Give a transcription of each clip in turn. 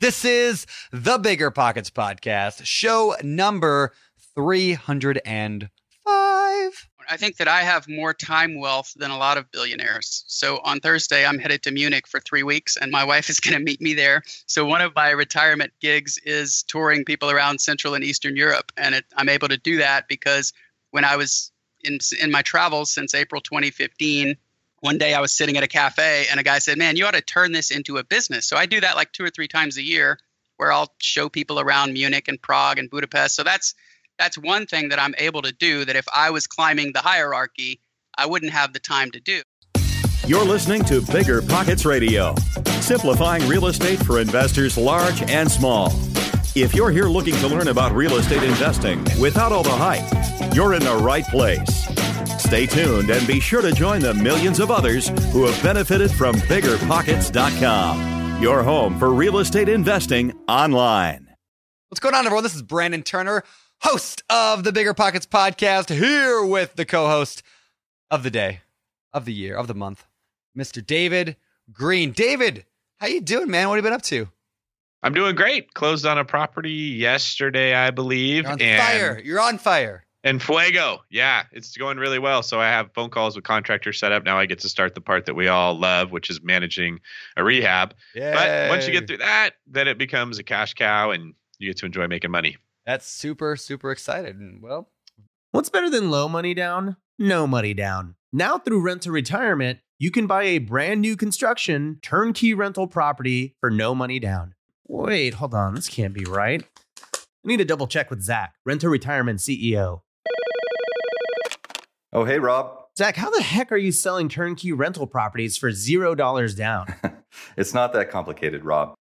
This is the Bigger Pockets Podcast, show number 305. I think that I have more time wealth than a lot of billionaires. So on Thursday, I'm headed to Munich for three weeks, and my wife is going to meet me there. So one of my retirement gigs is touring people around Central and Eastern Europe, and it, I'm able to do that because when I was in in my travels since April 2015, one day I was sitting at a cafe, and a guy said, "Man, you ought to turn this into a business." So I do that like two or three times a year, where I'll show people around Munich and Prague and Budapest. So that's that's one thing that I'm able to do that if I was climbing the hierarchy, I wouldn't have the time to do. You're listening to Bigger Pockets Radio, simplifying real estate for investors large and small. If you're here looking to learn about real estate investing without all the hype, you're in the right place. Stay tuned and be sure to join the millions of others who have benefited from biggerpockets.com, your home for real estate investing online. What's going on, everyone? This is Brandon Turner, host of the Bigger Pockets podcast, here with the co-host of the day, of the year, of the month, Mr. David Greene. David, how you doing, man? What have you been up to? I'm doing great. Closed on a property yesterday, I believe. You're on and, fire. You're on fire. And Fuego. Yeah, it's going really well. So I have phone calls with contractors set up. Now I get to start the part that we all love, which is managing a rehab. But once you get through that, then it becomes a cash cow and you get to enjoy making money. That's super, super excited. And well, What's better than low money down? No money down. Now through Rent to Retirement, you can buy a brand new construction turnkey rental property for no money down. Wait, hold on. This can't be right. I need to double check with Zach, Rent to Retirement CEO. Oh, hey, Rob. Zach, how the heck are you selling turnkey rental properties for zero dollars down? It's not that complicated, Rob.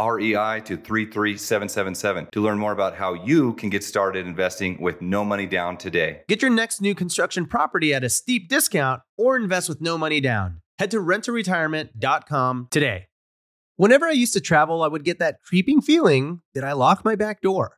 REI to 33777 to learn more about how you can get started investing with no money down today. Get your next new construction property at a steep discount or invest with no money down. Head to renttoretirement.com today. Whenever I used to travel, I would get that creeping feeling that I locked my back door.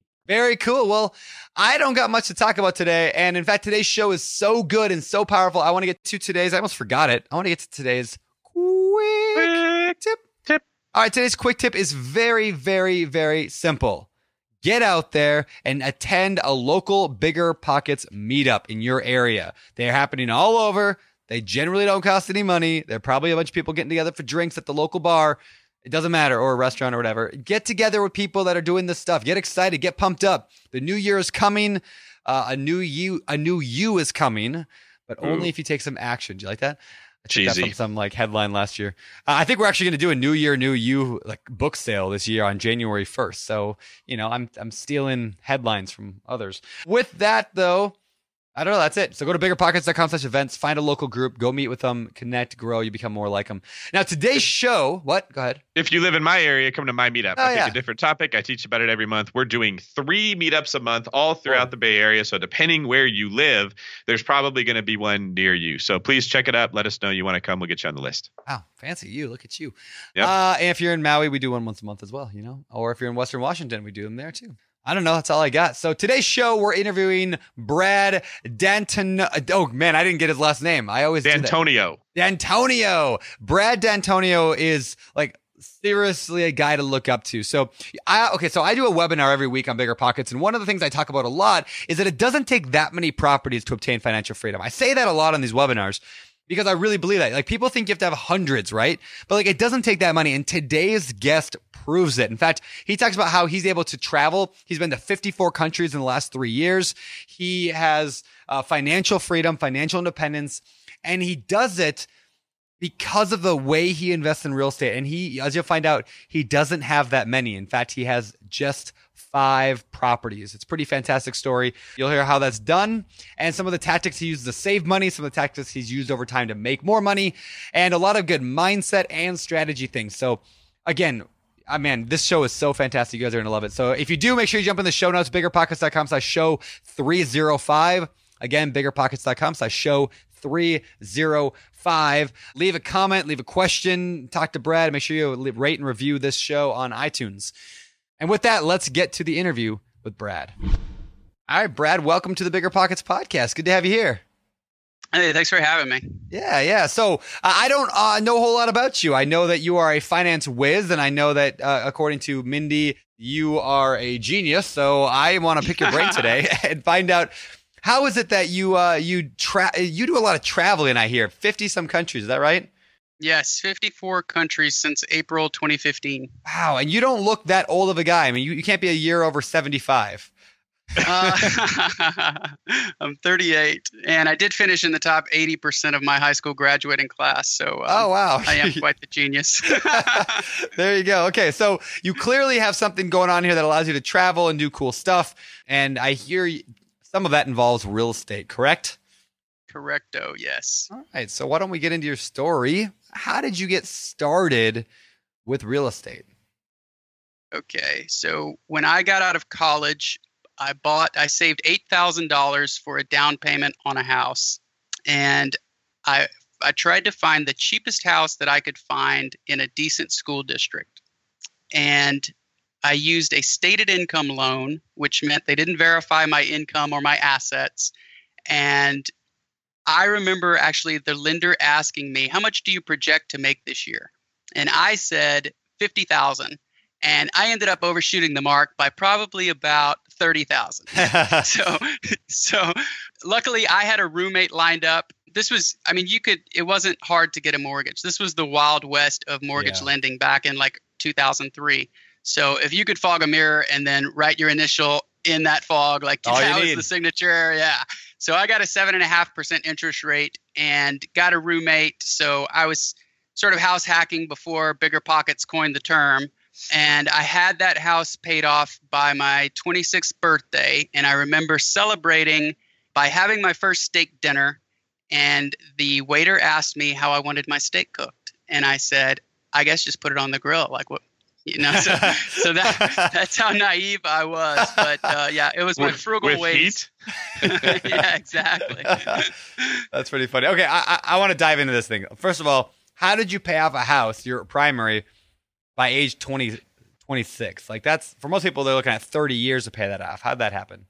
Very cool. Well, I don't got much to talk about today. And in fact, today's show is so good and so powerful. I want to get to today's, I almost forgot it. I want to get to today's quick tip. Tip. All right, today's quick tip is very, very, very simple. Get out there and attend a local Bigger Pockets meetup in your area. They're happening all over. They generally don't cost any money. They're probably a bunch of people getting together for drinks at the local bar. It doesn't matter, or a restaurant or whatever. Get together with people that are doing this stuff. Get excited. Get pumped up. The new year is coming. Uh, a new you, a new you is coming, but only if you take some action. Do you like that? I that Cheesy. some like headline last year. Uh, I think we're actually going to do a New Year, New You like book sale this year on January first. So you know, I'm I'm stealing headlines from others. With that though, I don't know. That's it. So go to biggerpockets.com slash events, find a local group, go meet with them, connect, grow. You become more like them. Now today's show. What? Go ahead. If you live in my area, come to my meetup. Oh, I pick yeah. a different topic. I teach about it every month. We're doing three meetups a month all throughout Cool. the Bay Area. So depending where you live, there's probably going to be one near you. So please check it out. Let us know you want to come. We'll get you on the list. Wow, fancy you. Look at you. Yep. Uh, and if you're in Maui, we do one once a month as well, you know? Or if you're in Western Washington, we do them there too. I don't know. That's all I got. So today's show, we're interviewing Brad Danton. Oh, man, I didn't get his last name. I always. D'Antonio. D'Antonio. Brad D'Antonio is like seriously a guy to look up to. So I okay, so I do a webinar every week on Bigger Pockets, and one of the things I talk about a lot is that it doesn't take that many properties to obtain financial freedom. I say that a lot on these webinars because I really believe that. Like people think you have to have hundreds, right? But like it doesn't take that money. And today's guest proves it. In fact, he talks about how he's able to travel. He's been to 54 countries in the last three years. He has uh, financial freedom, financial independence, and he does it because of the way he invests in real estate. And he, as you'll find out, he doesn't have that many. In fact, he has just five properties. It's pretty fantastic story. You'll hear how that's done and some of the tactics he uses to save money, some of the tactics he's used over time to make more money, and a lot of good mindset and strategy things. So, again, I man, this show is so fantastic. You guys are going to love it. So if you do, make sure you jump in the show notes, biggerpockets.com slash show 305. Again, biggerpockets.com slash show 305. Leave a comment, leave a question, talk to Brad. Make sure you rate and review this show on iTunes. And with that, let's get to the interview with Brad. All right, Brad, welcome to the Bigger Pockets podcast. Good to have you here. Hey, thanks for having me. Yeah, yeah. So uh, I don't uh, know a whole lot about you. I know that you are a finance whiz, and I know that uh, according to Mindy, you are a genius. So I want to pick your brain today and find out how is it that you uh, you tra- you do a lot of traveling. I hear fifty some countries. Is that right? Yes, 54 countries since April 2015. Wow, and you don't look that old of a guy. I mean, you, you can't be a year over seventy five. Uh, I'm 38, and I did finish in the top 80% of my high school graduating class. So um, Oh wow, I am quite the genius. there you go. Okay, so you clearly have something going on here that allows you to travel and do cool stuff. And I hear some of that involves real estate, correct? Correcto, yes. All right. So why don't we get into your story? How did you get started with real estate? Okay, so when I got out of college, I bought, I saved $8,000 for a down payment on a house. And I, I tried to find the cheapest house that I could find in a decent school district. And I used a stated income loan, which meant they didn't verify my income or my assets. And I remember actually the lender asking me, "How much do you project to make this year?" And I said 50,000. And I ended up overshooting the mark by probably about 30,000 so so luckily i had a roommate lined up this was i mean you could it wasn't hard to get a mortgage this was the wild west of mortgage Yeah. lending back in like 2003 so if you could fog a mirror and then write your initial in that fog like All you that was need. the signature yeah so i got a seven and a half percent interest rate and got a roommate so i was sort of house hacking before bigger pockets coined the term and I had that house paid off by my 26th birthday. And I remember celebrating by having my first steak dinner. And the waiter asked me how I wanted my steak cooked. And I said, I guess just put it on the grill. Like what? You know, so, so that that's how naive I was. But uh, yeah, it was my With- frugal with ways. yeah, exactly. That's pretty funny. Okay, I, I, I want to dive into this thing. First of all, how did you pay off a house, your primary, by age 20, 26. Like that's for most people, they're looking at 30 years to pay that off. How'd that happen?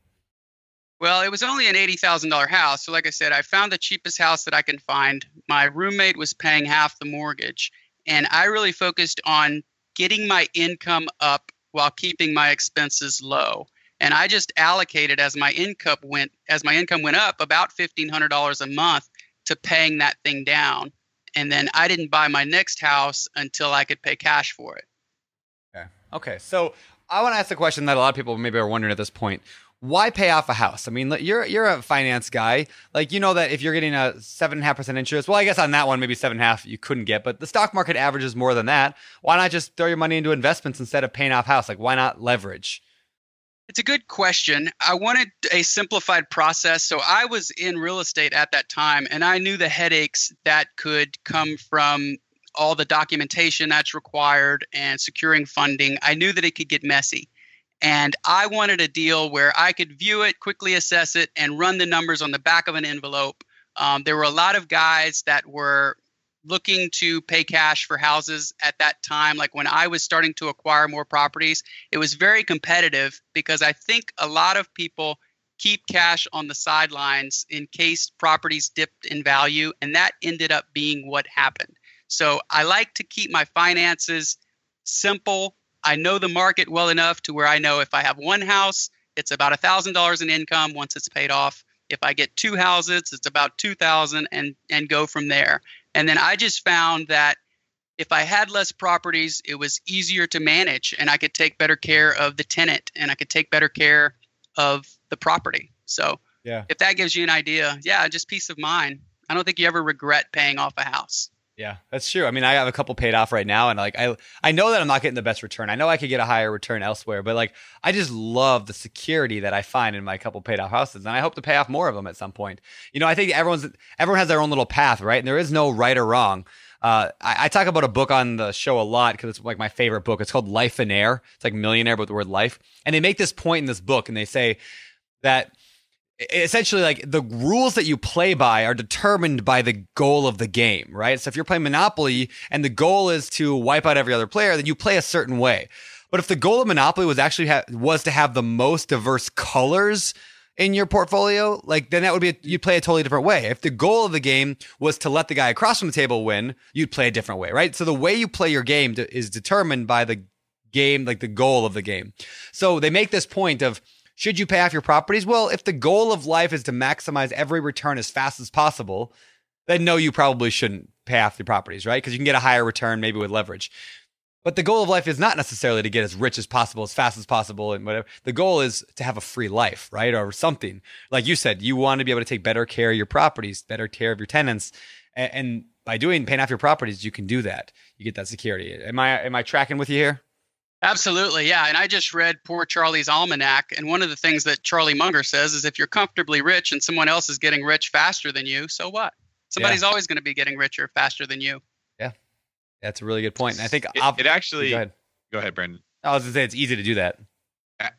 Well, it was only an $80,000 house. So, like I said, I found the cheapest house that I can find. My roommate was paying half the mortgage. And I really focused on getting my income up while keeping my expenses low. And I just allocated as my income went as my income went up about $1500 a month to paying that thing down. And then I didn't buy my next house until I could pay cash for it. Okay. Okay. So I want to ask the question that a lot of people maybe are wondering at this point. Why pay off a house? I mean, you're you're a finance guy. Like you know that if you're getting a seven and a half percent interest, well, I guess on that one maybe seven and a half you couldn't get, but the stock market averages more than that. Why not just throw your money into investments instead of paying off house? Like why not leverage? It's a good question. I wanted a simplified process. So I was in real estate at that time and I knew the headaches that could come from all the documentation that's required and securing funding. I knew that it could get messy. And I wanted a deal where I could view it, quickly assess it, and run the numbers on the back of an envelope. Um, there were a lot of guys that were looking to pay cash for houses at that time. Like when I was starting to acquire more properties, it was very competitive because I think a lot of people keep cash on the sidelines in case properties dipped in value. And that ended up being what happened. So I like to keep my finances simple I know the market well enough to where I know if I have one house, it's about a thousand dollars in income once it's paid off. If I get two houses, it's about two thousand, and and go from there. And then I just found that if I had less properties, it was easier to manage, and I could take better care of the tenant, and I could take better care of the property. So yeah, if that gives you an idea, yeah, just peace of mind. I don't think you ever regret paying off a house. Yeah, that's true. I mean, I have a couple paid off right now, and like I, I know that I'm not getting the best return. I know I could get a higher return elsewhere, but like I just love the security that I find in my couple paid off houses, and I hope to pay off more of them at some point. You know, I think everyone's everyone has their own little path, right? And there is no right or wrong. Uh, I, I, talk about a book on the show a lot because it's like my favorite book. It's called Lifeonaire. It's like millionaire, but the word life. And they make this point in this book, and they say that essentially like the rules that you play by are determined by the goal of the game, right? So if you're playing Monopoly and the goal is to wipe out every other player, then you play a certain way. But if the goal of Monopoly was actually ha- was to have the most diverse colors in your portfolio, like then that would be a, you'd play a totally different way. If the goal of the game was to let the guy across from the table win, you'd play a different way, right? So the way you play your game is determined by the game, like the goal of the game. So they make this point of should you pay off your properties? Well, if the goal of life is to maximize every return as fast as possible, then no, you probably shouldn't pay off your properties, right? Because you can get a higher return maybe with leverage. But the goal of life is not necessarily to get as rich as possible, as fast as possible, and whatever. The goal is to have a free life, right? Or something. Like you said, you want to be able to take better care of your properties, better care of your tenants. And, by doing paying off your properties, you can do that. You get that security. Am I am I tracking with you here? Absolutely, yeah. And I just read Poor Charlie's Almanac, and one of the things that Charlie Munger says is if you're comfortably rich and someone else is getting rich faster than you, so what? Somebody's yeah. always going to be getting richer faster than you. Yeah, that's a really good point. And I think it, it actually. Go ahead. Go ahead, Brandon. I was going to say it's easy to do that.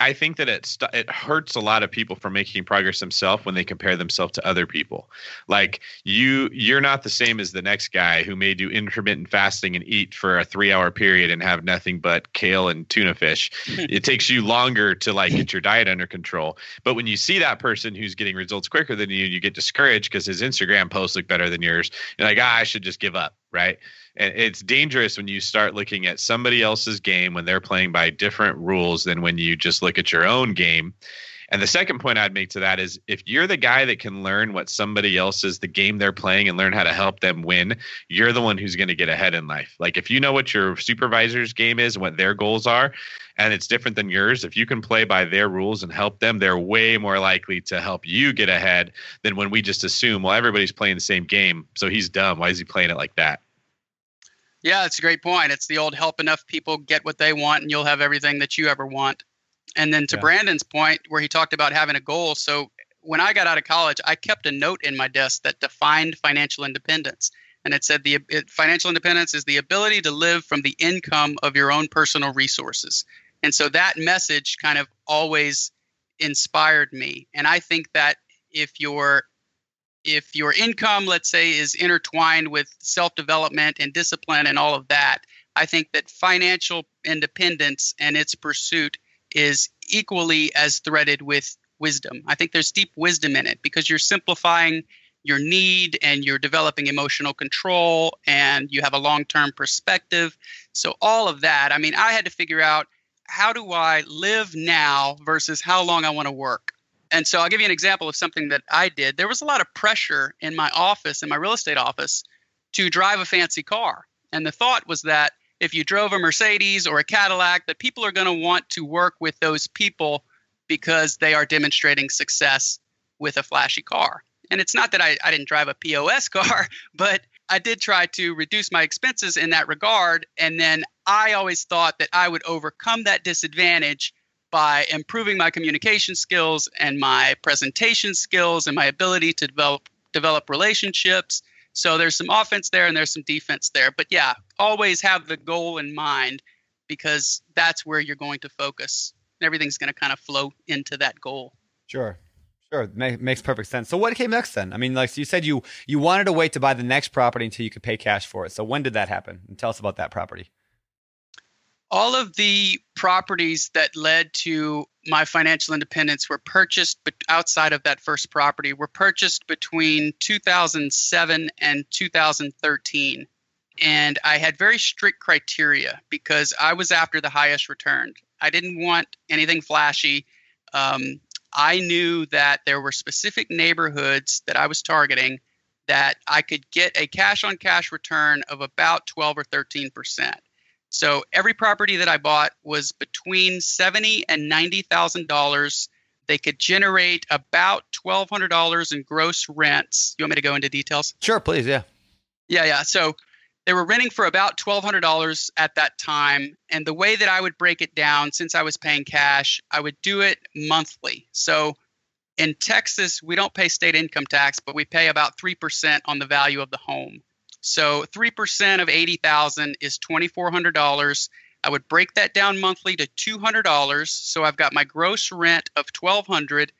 I think that it st- it hurts a lot of people from making progress themselves when they compare themselves to other people. Like you, you're not the same as the next guy who may do intermittent fasting and eat for a three hour period and have nothing but kale and tuna fish. it takes you longer to like get your diet under control. But when you see that person who's getting results quicker than you, you get discouraged because his Instagram posts look better than yours. You're like, ah, I should just give up, right? And it's dangerous when you start looking at somebody else's game when they're playing by different rules than when you just look at your own game and the second point I'd make to that is if you're the guy that can learn what somebody else is, the game they're playing, and learn how to help them win, you're the one who's going to get ahead in life. Like if you know what your supervisor's game is and what their goals are, and it's different than yours, if you can play by their rules and help them, they're way more likely to help you get ahead than when we just assume, well, everybody's playing the same game. So he's dumb. Why is he playing it like that? Yeah, it's a great point. It's the old help enough people get what they want and you'll have everything that you ever want. And then to yeah. Brandon's point, where he talked about having a goal. So when I got out of college, I kept a note in my desk that defined financial independence. And it said the it, financial independence is the ability to live from the income of your own personal resources. And so that message kind of always inspired me. And I think that if you're if your income, let's say, is intertwined with self development and discipline and all of that, I think that financial independence and its pursuit is equally as threaded with wisdom. I think there's deep wisdom in it because you're simplifying your need and you're developing emotional control and you have a long term perspective. So, all of that, I mean, I had to figure out how do I live now versus how long I want to work. And so, I'll give you an example of something that I did. There was a lot of pressure in my office, in my real estate office, to drive a fancy car. And the thought was that if you drove a Mercedes or a Cadillac, that people are going to want to work with those people because they are demonstrating success with a flashy car. And it's not that I, I didn't drive a POS car, but I did try to reduce my expenses in that regard. And then I always thought that I would overcome that disadvantage by improving my communication skills and my presentation skills and my ability to develop develop relationships. So there's some offense there and there's some defense there. But yeah, always have the goal in mind because that's where you're going to focus. Everything's going to kind of flow into that goal. Sure. Sure, makes perfect sense. So what came next then? I mean, like you said, you you wanted to wait to buy the next property until you could pay cash for it. So when did that happen? And tell us about that property. All of the properties that led to my financial independence were purchased, but outside of that first property, were purchased between 2007 and 2013. And I had very strict criteria because I was after the highest return. I didn't want anything flashy. Um, I knew that there were specific neighborhoods that I was targeting that I could get a cash on cash return of about 12 or 13 percent. So every property that I bought was between seventy and ninety thousand dollars. They could generate about twelve hundred dollars in gross rents. You want me to go into details? Sure, please. Yeah. Yeah, yeah. So they were renting for about $1,200 at that time. And the way that I would break it down, since I was paying cash, I would do it monthly. So in Texas, we don't pay state income tax, but we pay about 3% on the value of the home. So 3% of 80,000 is $2,400. I would break that down monthly to $200. So I've got my gross rent of 1200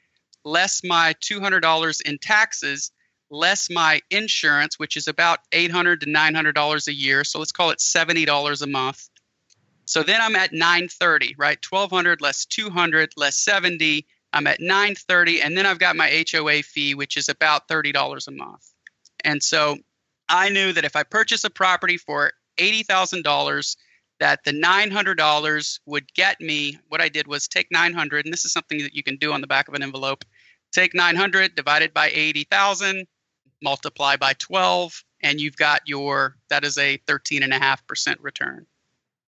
less my $200 in taxes less my insurance, which is about $800 to $900 a year. So let's call it $70 a month. So then I'm at 930, right? 1200 less 200 less 70. I'm at 930 and then I've got my HOA fee which is about $30 a month. And so I knew that if I purchased a property for $80,000 that the $900 would get me what I did was take 900 and this is something that you can do on the back of an envelope. Take 900 divided by 80,000 multiply by 12 and you've got your that is a 13.5% return.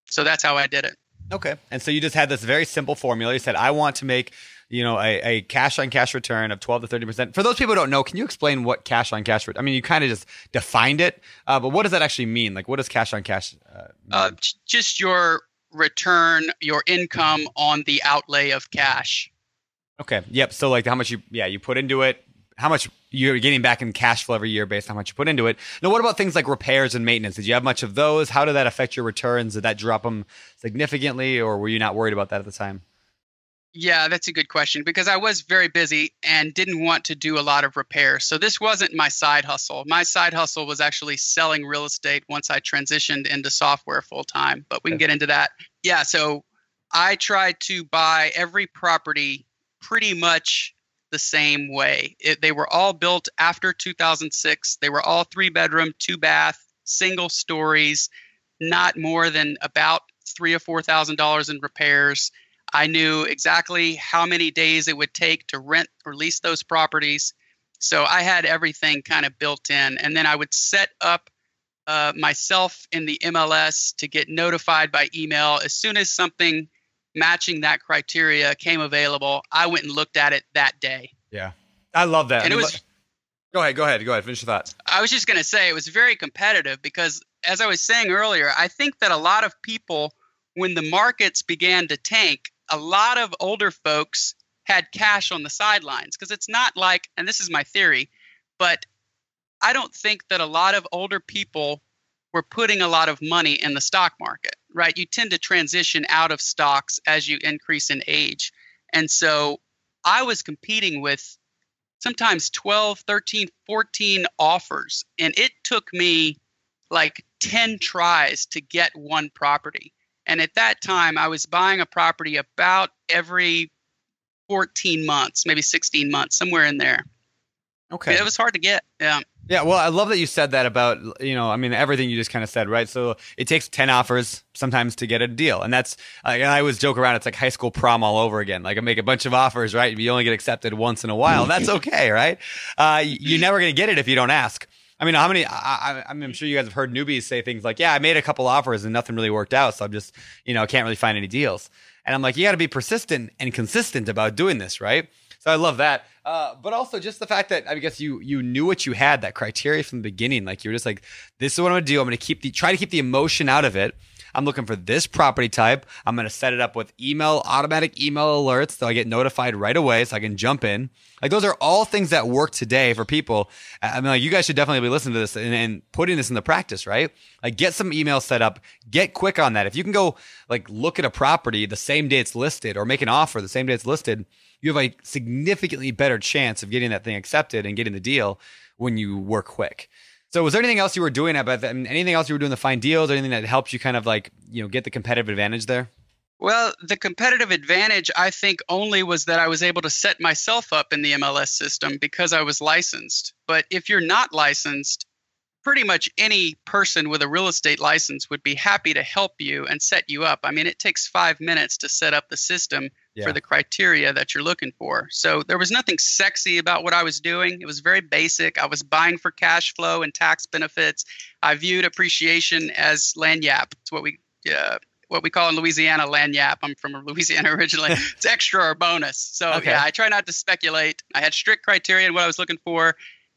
So that's how i did it. Okay. And so you just had this very simple formula. You said i want to make you know a, a cash on cash return of 12 to 30 percent for those people who don't know can you explain what cash on cash i mean you kind of just defined it uh, but what does that actually mean like what does cash on cash uh, uh, just your return your income on the outlay of cash okay yep so like how much you yeah you put into it how much you're getting back in cash flow every year based on how much you put into it. Now, what about things like repairs and maintenance? Did you have much of those? How did that affect your returns? Did that drop them significantly, or were you not worried about that at the time? Yeah, that's a good question because I was very busy and didn't want to do a lot of repairs. So this wasn't my side hustle. My side hustle was actually selling real estate once I transitioned into software full time, but we can get into that. Yeah, so I tried to buy every property pretty much the same way. It, they were all built after 2006. They were all three bedroom, two bath, single stories, not more than about three or four thousand dollars in repairs. I knew exactly how many days it would take to rent or lease those properties. So I had everything kind of built in. And then I would set up uh, myself in the MLS to get notified by email as soon as something matching that criteria came available, I went and looked at it that day. Yeah. I love that. And it was Go ahead, go ahead, go ahead. Finish your thoughts. I was just going to say it was very competitive because as I was saying earlier, I think that a lot of people when the markets began to tank, a lot of older folks had cash on the sidelines because it's not like and this is my theory, but I don't think that a lot of older people were putting a lot of money in the stock market, right? You tend to transition out of stocks as you increase in age. And so I was competing with sometimes 12, 13, 14 offers. And it took me like 10 tries to get one property. And at that time, I was buying a property about every 14 months, maybe 16 months, somewhere in there. Okay. It was hard to get. Yeah. Yeah, well, I love that you said that about you know, I mean, everything you just kind of said, right? So it takes ten offers sometimes to get a deal, and that's like, I always joke around. It's like high school prom all over again. Like I make a bunch of offers, right? You only get accepted once in a while. That's okay, right? Uh, you're never gonna get it if you don't ask. I mean, how many? I, I, I'm sure you guys have heard newbies say things like, "Yeah, I made a couple offers and nothing really worked out, so I'm just, you know, I can't really find any deals." And I'm like, you got to be persistent and consistent about doing this, right? So I love that. Uh, but also just the fact that I guess you you knew what you had that criteria from the beginning. Like you were just like, this is what I'm gonna do. I'm gonna keep the try to keep the emotion out of it. I'm looking for this property type. I'm gonna set it up with email automatic email alerts so I get notified right away so I can jump in. Like those are all things that work today for people. I mean, like you guys should definitely be listening to this and, and putting this into practice, right? Like get some emails set up. Get quick on that. If you can go like look at a property the same day it's listed or make an offer the same day it's listed you have a significantly better chance of getting that thing accepted and getting the deal when you work quick. So, was there anything else you were doing about that? Anything else you were doing to find deals? Or anything that helped you kind of like you know get the competitive advantage there? Well, the competitive advantage, I think, only was that I was able to set myself up in the MLS system because I was licensed. But if you're not licensed, pretty much any person with a real estate license would be happy to help you and set you up. I mean, it takes five minutes to set up the system yeah. for the criteria that you're looking for. So there was nothing sexy about what I was doing. It was very basic. I was buying for cash flow and tax benefits. I viewed appreciation as lagniappe. It's what we uh, what we call in Louisiana lagniappe. I'm from Louisiana originally. it's extra or bonus. So okay. yeah, I try not to speculate. I had strict criteria in what I was looking for,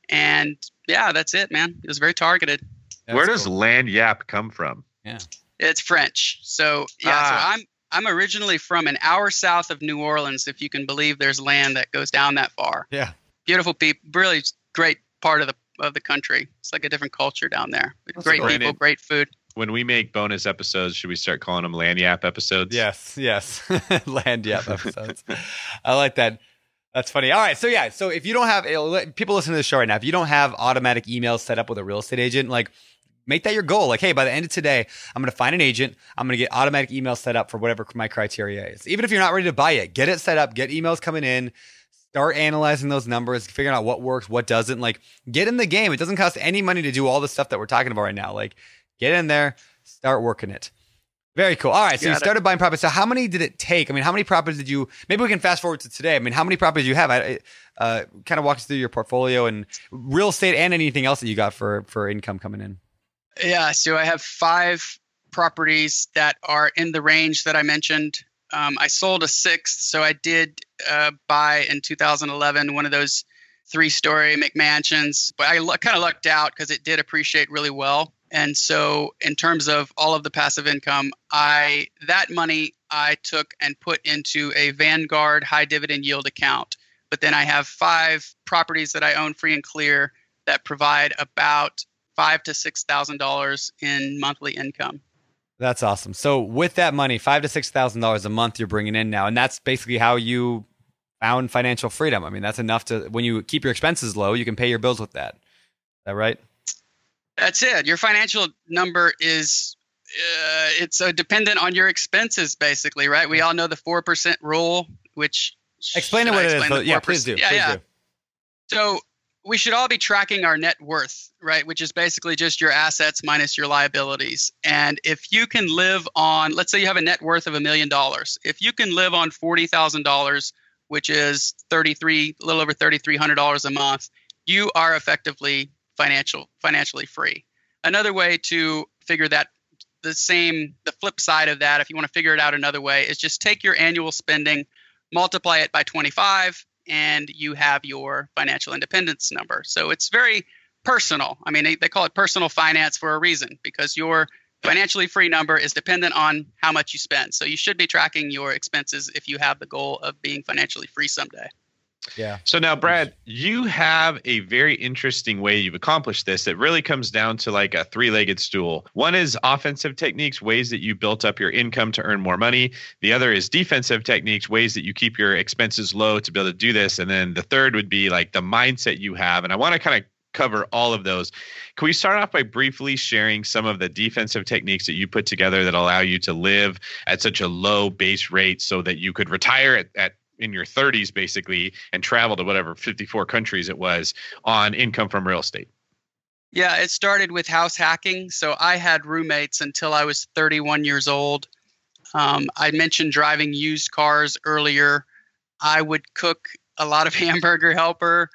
and yeah, that's it, man. It was very targeted. That's Where does cool. lagniappe come from? Yeah. It's French. So yeah, ah. so I'm I'm originally from an hour south of New Orleans, if you can believe there's land that goes down that far. Yeah. Beautiful people, really great part of the of the country. It's like a different culture down there. That's great cool. people, great food. When we make bonus episodes, should we start calling them Lagniappe episodes? Yes, yes. Lagniappe episodes. I like that. That's funny. All right. So, yeah. So, if you don't have eh, people listening to the show right now, if you don't have automatic emails set up with a real estate agent, like make that your goal. Like, hey, by the end of today, I'm going to find an agent. I'm going to get automatic emails set up for whatever my criteria is. Even if you're not ready to buy it, get it set up, get emails coming in, start analyzing those numbers, figuring out what works, what doesn't. Like, get in the game. It doesn't cost any money to do all the stuff that we're talking about right now. Like, get in there, start working it. Very cool. All right. So Got you started it. buying properties. So how many did it take? I mean, how many properties did you? Maybe we can fast forward to today. I mean, how many properties do you have? I, uh, kind of walk us through your portfolio and real estate and anything else that you got for for income coming in. Yeah, so I have five properties that are in the range that I mentioned. Um, I sold a sixth, so I did uh, buy in 2011 one of those three-story McMansions, but I l- kind of lucked out because it did appreciate really well. And so, in terms of all of the passive income, I that money I took and put into a Vanguard high dividend yield account. But then I have five properties that I own free and clear that provide about five to six thousand dollars in monthly income. That's awesome. So with that money, five to six thousand dollars a month you're bringing in now, and that's basically how you found financial freedom. I mean, that's enough to when you keep your expenses low, you can pay your bills with that. Is that right? That's it. Your financial number is uh, it's uh, dependent on your expenses, basically, right? We all know the four percent rule, which explain it what it is. Yeah, please do. Yeah, please yeah. Do. So we should all be tracking our net worth, right? Which is basically just your assets minus your liabilities. And if you can live on, let's say you have a net worth of a million dollars, if you can live on forty thousand dollars, which is thirty-three, a little over thirty-three hundred dollars a month, you are effectively financial financially free. Another way to figure that the same the flip side of that if you want to figure it out another way is just take your annual spending multiply it by 25 and you have your financial independence number. So it's very personal. I mean, they, they call it personal finance for a reason because your financially free number is dependent on how much you spend. So you should be tracking your expenses if you have the goal of being financially free someday. Yeah. So now, Brad, you have a very interesting way you've accomplished this. It really comes down to like a three legged stool. One is offensive techniques, ways that you built up your income to earn more money. The other is defensive techniques, ways that you keep your expenses low to be able to do this. And then the third would be like the mindset you have. And I want to kind of cover all of those. Can we start off by briefly sharing some of the defensive techniques that you put together that allow you to live at such a low base rate so that you could retire at, at in your 30s basically and travel to whatever 54 countries it was on income from real estate? Yeah, it started with house hacking. So I had roommates until I was 31 years old. Um, I mentioned driving used cars earlier. I would cook a lot of hamburger helper.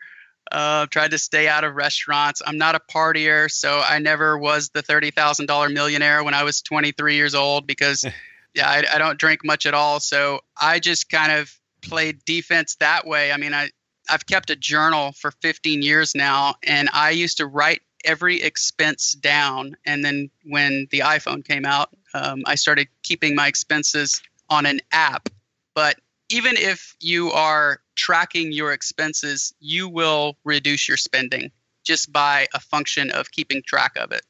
Uh, tried to stay out of restaurants. I'm not a partier, so I never was the thirty thousand dollar millionaire when I was 23 years old because, yeah, I, I don't drink much at all. So I just kind of played defense that way. I mean, I I've kept a journal for 15 years now, and I used to write every expense down. And then when the iPhone came out, um, I started keeping my expenses on an app. But even if you are tracking your expenses, you will reduce your spending just by a function of keeping track of it.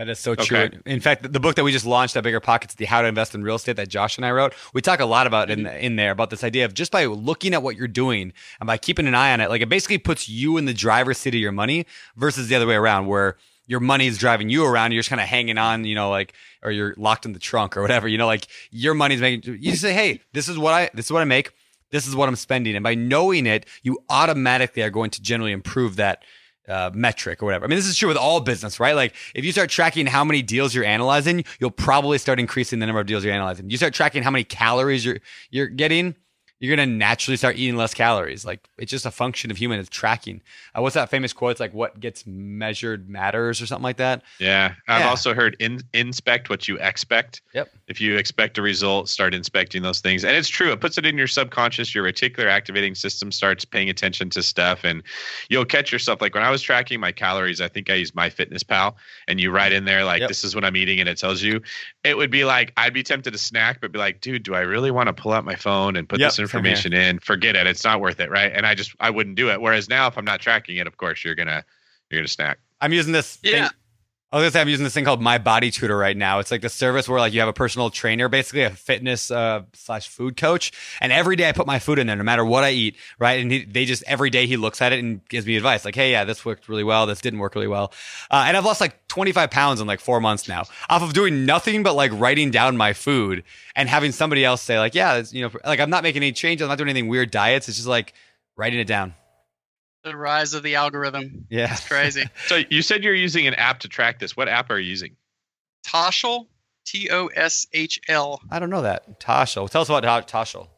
That is so true. Okay. In fact, the book that we just launched at Bigger Pockets, the How to Invest in Real Estate that Josh and I wrote, we talk a lot about in mm-hmm. in there about this idea of just by looking at what you're doing and by keeping an eye on it, like it basically puts you in the driver's seat of your money versus the other way around, where your money is driving you around. You're just kind of hanging on, you know, like or you're locked in the trunk or whatever. You know, like your money's making. You say, hey, this is what I this is what I make. This is what I'm spending, and by knowing it, you automatically are going to generally improve that uh, metric or whatever. I mean, this is true with all business, right? Like if you start tracking how many deals you're analyzing, you'll probably start increasing the number of deals you're analyzing. You start tracking how many calories you're you're getting, you're gonna naturally start eating less calories. Like it's just a function of human. It's tracking. Uh, what's that famous quote? It's like what gets measured matters or something like that. Yeah, I've yeah. also heard in, inspect what you expect. Yep. If you expect a result, start inspecting those things, and it's true. It puts it in your subconscious. Your reticular activating system starts paying attention to stuff, and you'll catch yourself. Like when I was tracking my calories, I think I used MyFitnessPal, and you write in there like yep. this is what I'm eating, and it tells you. It would be like I'd be tempted to snack, but be like, dude, do I really want to pull out my phone and put yep. this in? Information in, forget it. It's not worth it, right? And I just I wouldn't do it. Whereas now, if I'm not tracking it, of course you're gonna you're gonna snack. I'm using this. Yeah. Thing, I was gonna say I'm using this thing called My Body Tutor right now. It's like the service where like you have a personal trainer, basically a fitness uh, slash food coach, and every day I put my food in there, no matter what I eat, right? And he, they just every day he looks at it and gives me advice, like, hey, yeah, this worked really well, this didn't work really well, uh, and I've lost like 25 pounds in like four months now, off of doing nothing but like writing down my food and having somebody else say like, yeah, you know, like I'm not making any changes, I'm not doing anything weird diets, it's just like writing it down. The rise of the algorithm. Yeah. It's crazy. so you said you're using an app to track this. What app are you using? Toshl. T O S H L. I don't know that. Toshl. Tell us about Toshl.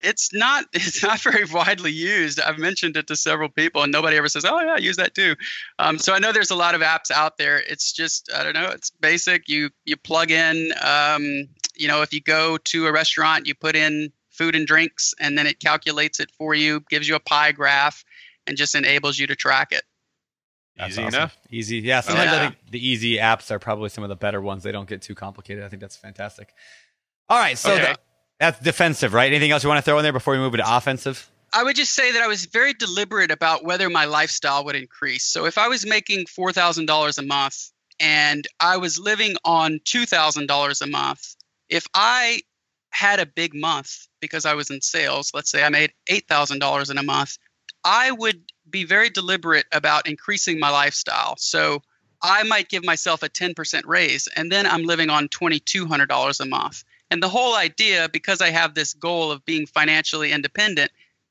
It's not it's not very widely used. I've mentioned it to several people and nobody ever says, "Oh yeah, I use that too." Um, so I know there's a lot of apps out there. It's just I don't know. It's basic. You you plug in. Um, you know, if you go to a restaurant, you put in food and drinks, and then it calculates it for you, gives you a pie graph and just enables you to track it. That's easy awesome. enough. Easy. Yeah. Sometimes yeah. I think the easy apps are probably some of the better ones. They don't get too complicated. I think that's fantastic. All right. So okay. the, that's defensive, right? Anything else you want to throw in there before we move into offensive? I would just say that I was very deliberate about whether my lifestyle would increase. So if I was making $4,000 a month and I was living on $2,000 a month, if I had a big month because I was in sales, let's say I made $8,000 in a month, I would be very deliberate about increasing my lifestyle. So I might give myself a 10% raise, and then I'm living on $2,200 a month. And the whole idea, because I have this goal of being financially independent,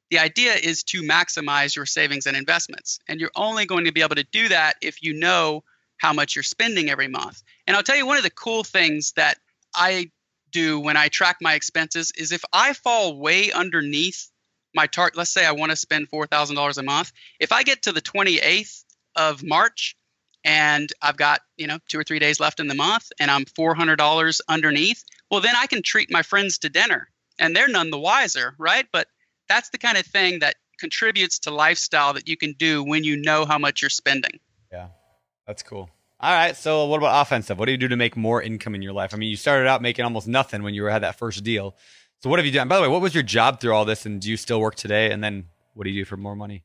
the idea is to maximize your savings and investments. And you're only going to be able to do that if you know how much you're spending every month. And I'll tell you one of the cool things that I do when I track my expenses is if I fall way underneath my target, let's say I want to spend $4,000 a month. If I get to the 28th of March and I've got, you know, two or three days left in the month and I'm $400 underneath, well, then I can treat my friends to dinner and they're none the wiser, right? But that's the kind of thing that contributes to lifestyle that you can do when you know how much you're spending. Yeah, that's cool. All right. So, what about offensive? What do you do to make more income in your life? I mean, you started out making almost nothing when you had that first deal. So what have you done? By the way, what was your job through all this, and do you still work today? And then what do you do for more money?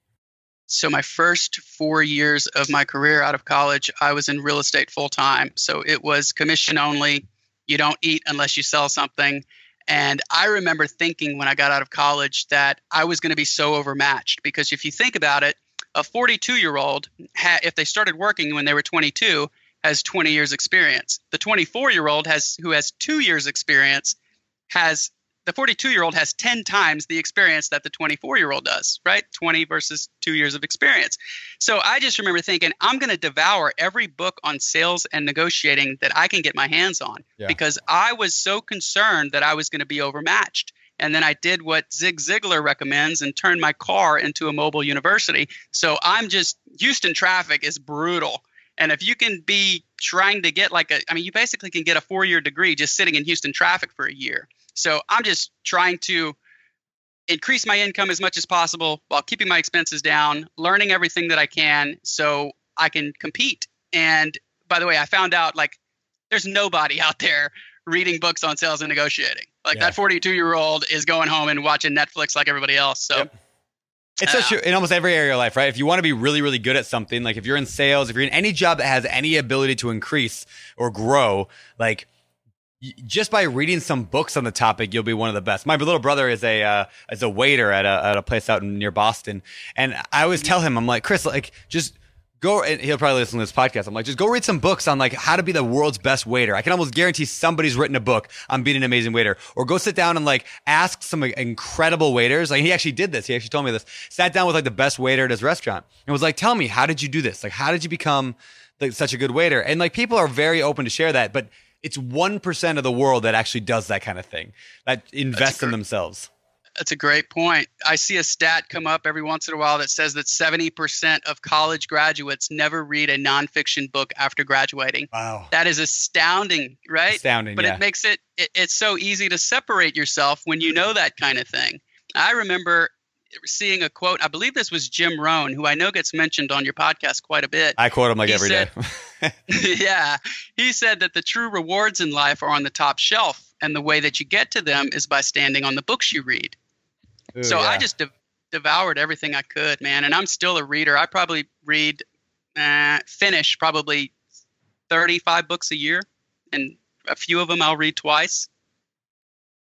So my first four years of my career out of college, I was in real estate full time. So it was commission only. You don't eat unless you sell something. And I remember thinking when I got out of college that I was going to be so overmatched because if you think about it, A 42 year old, if they started working when they were 22, has 20 years experience. The 24 year old has who has two years experience has the 42 year old has 10 times the experience that the 24 year old does, right? 20 versus two years of experience. So I just remember thinking, I'm going to devour every book on sales and negotiating that I can get my hands on Yeah. because I was so concerned that I was going to be overmatched. And then I did what Zig Ziglar recommends and turned my car into a mobile university. So I'm just, Houston traffic is brutal. And if you can be trying to get like a, I mean, you basically can get a four year degree just sitting in Houston traffic for a year. So I'm just trying to increase my income as much as possible while keeping my expenses down, learning everything that I can so I can compete. And by the way, I found out like there's nobody out there reading books on sales and negotiating. Like Yeah. that 42 year old is going home and watching Netflix like everybody else. So Yep. It's so Ah. true in almost every area of life, right? If you want to be really, really good at something, like if you're in sales, if you're in any job that has any ability to increase or grow, like just by reading some books on the topic, you'll be one of the best. My little brother is a uh, is a waiter at a at a place out near Boston, and I always tell him, I'm like, Chris, like just go. And he'll probably listen to this podcast. I'm like, just go read some books on like how to be the world's best waiter. I can almost guarantee somebody's written a book on being an amazing waiter, or go sit down and like ask some incredible waiters. Like he actually did this. He actually told me this. Sat down with like the best waiter at his restaurant and was like, tell me, how did you do this? Like, how did you become like such a good waiter? And like people are very open to share that, but it's 1% of the world that actually does that kind of thing that invests in themselves That's a great point. I see a stat come up every once in a while that says that 70% of college graduates never read a nonfiction book after graduating. wow That is astounding, right? astounding But yeah it makes it, it it's so easy to separate yourself when you know that kind of thing. I remember seeing a quote, I believe this was Jim Rohn, who I know gets mentioned on your podcast quite a bit. i quote him like He every day. said- yeah. He said that the true rewards in life are on the top shelf, and the way that you get to them is by standing on the books you read. Ooh, so yeah. I just de- devoured everything I could, man. And I'm still a reader. I probably read, uh, finish probably 35 books a year, and a few of them I'll read twice.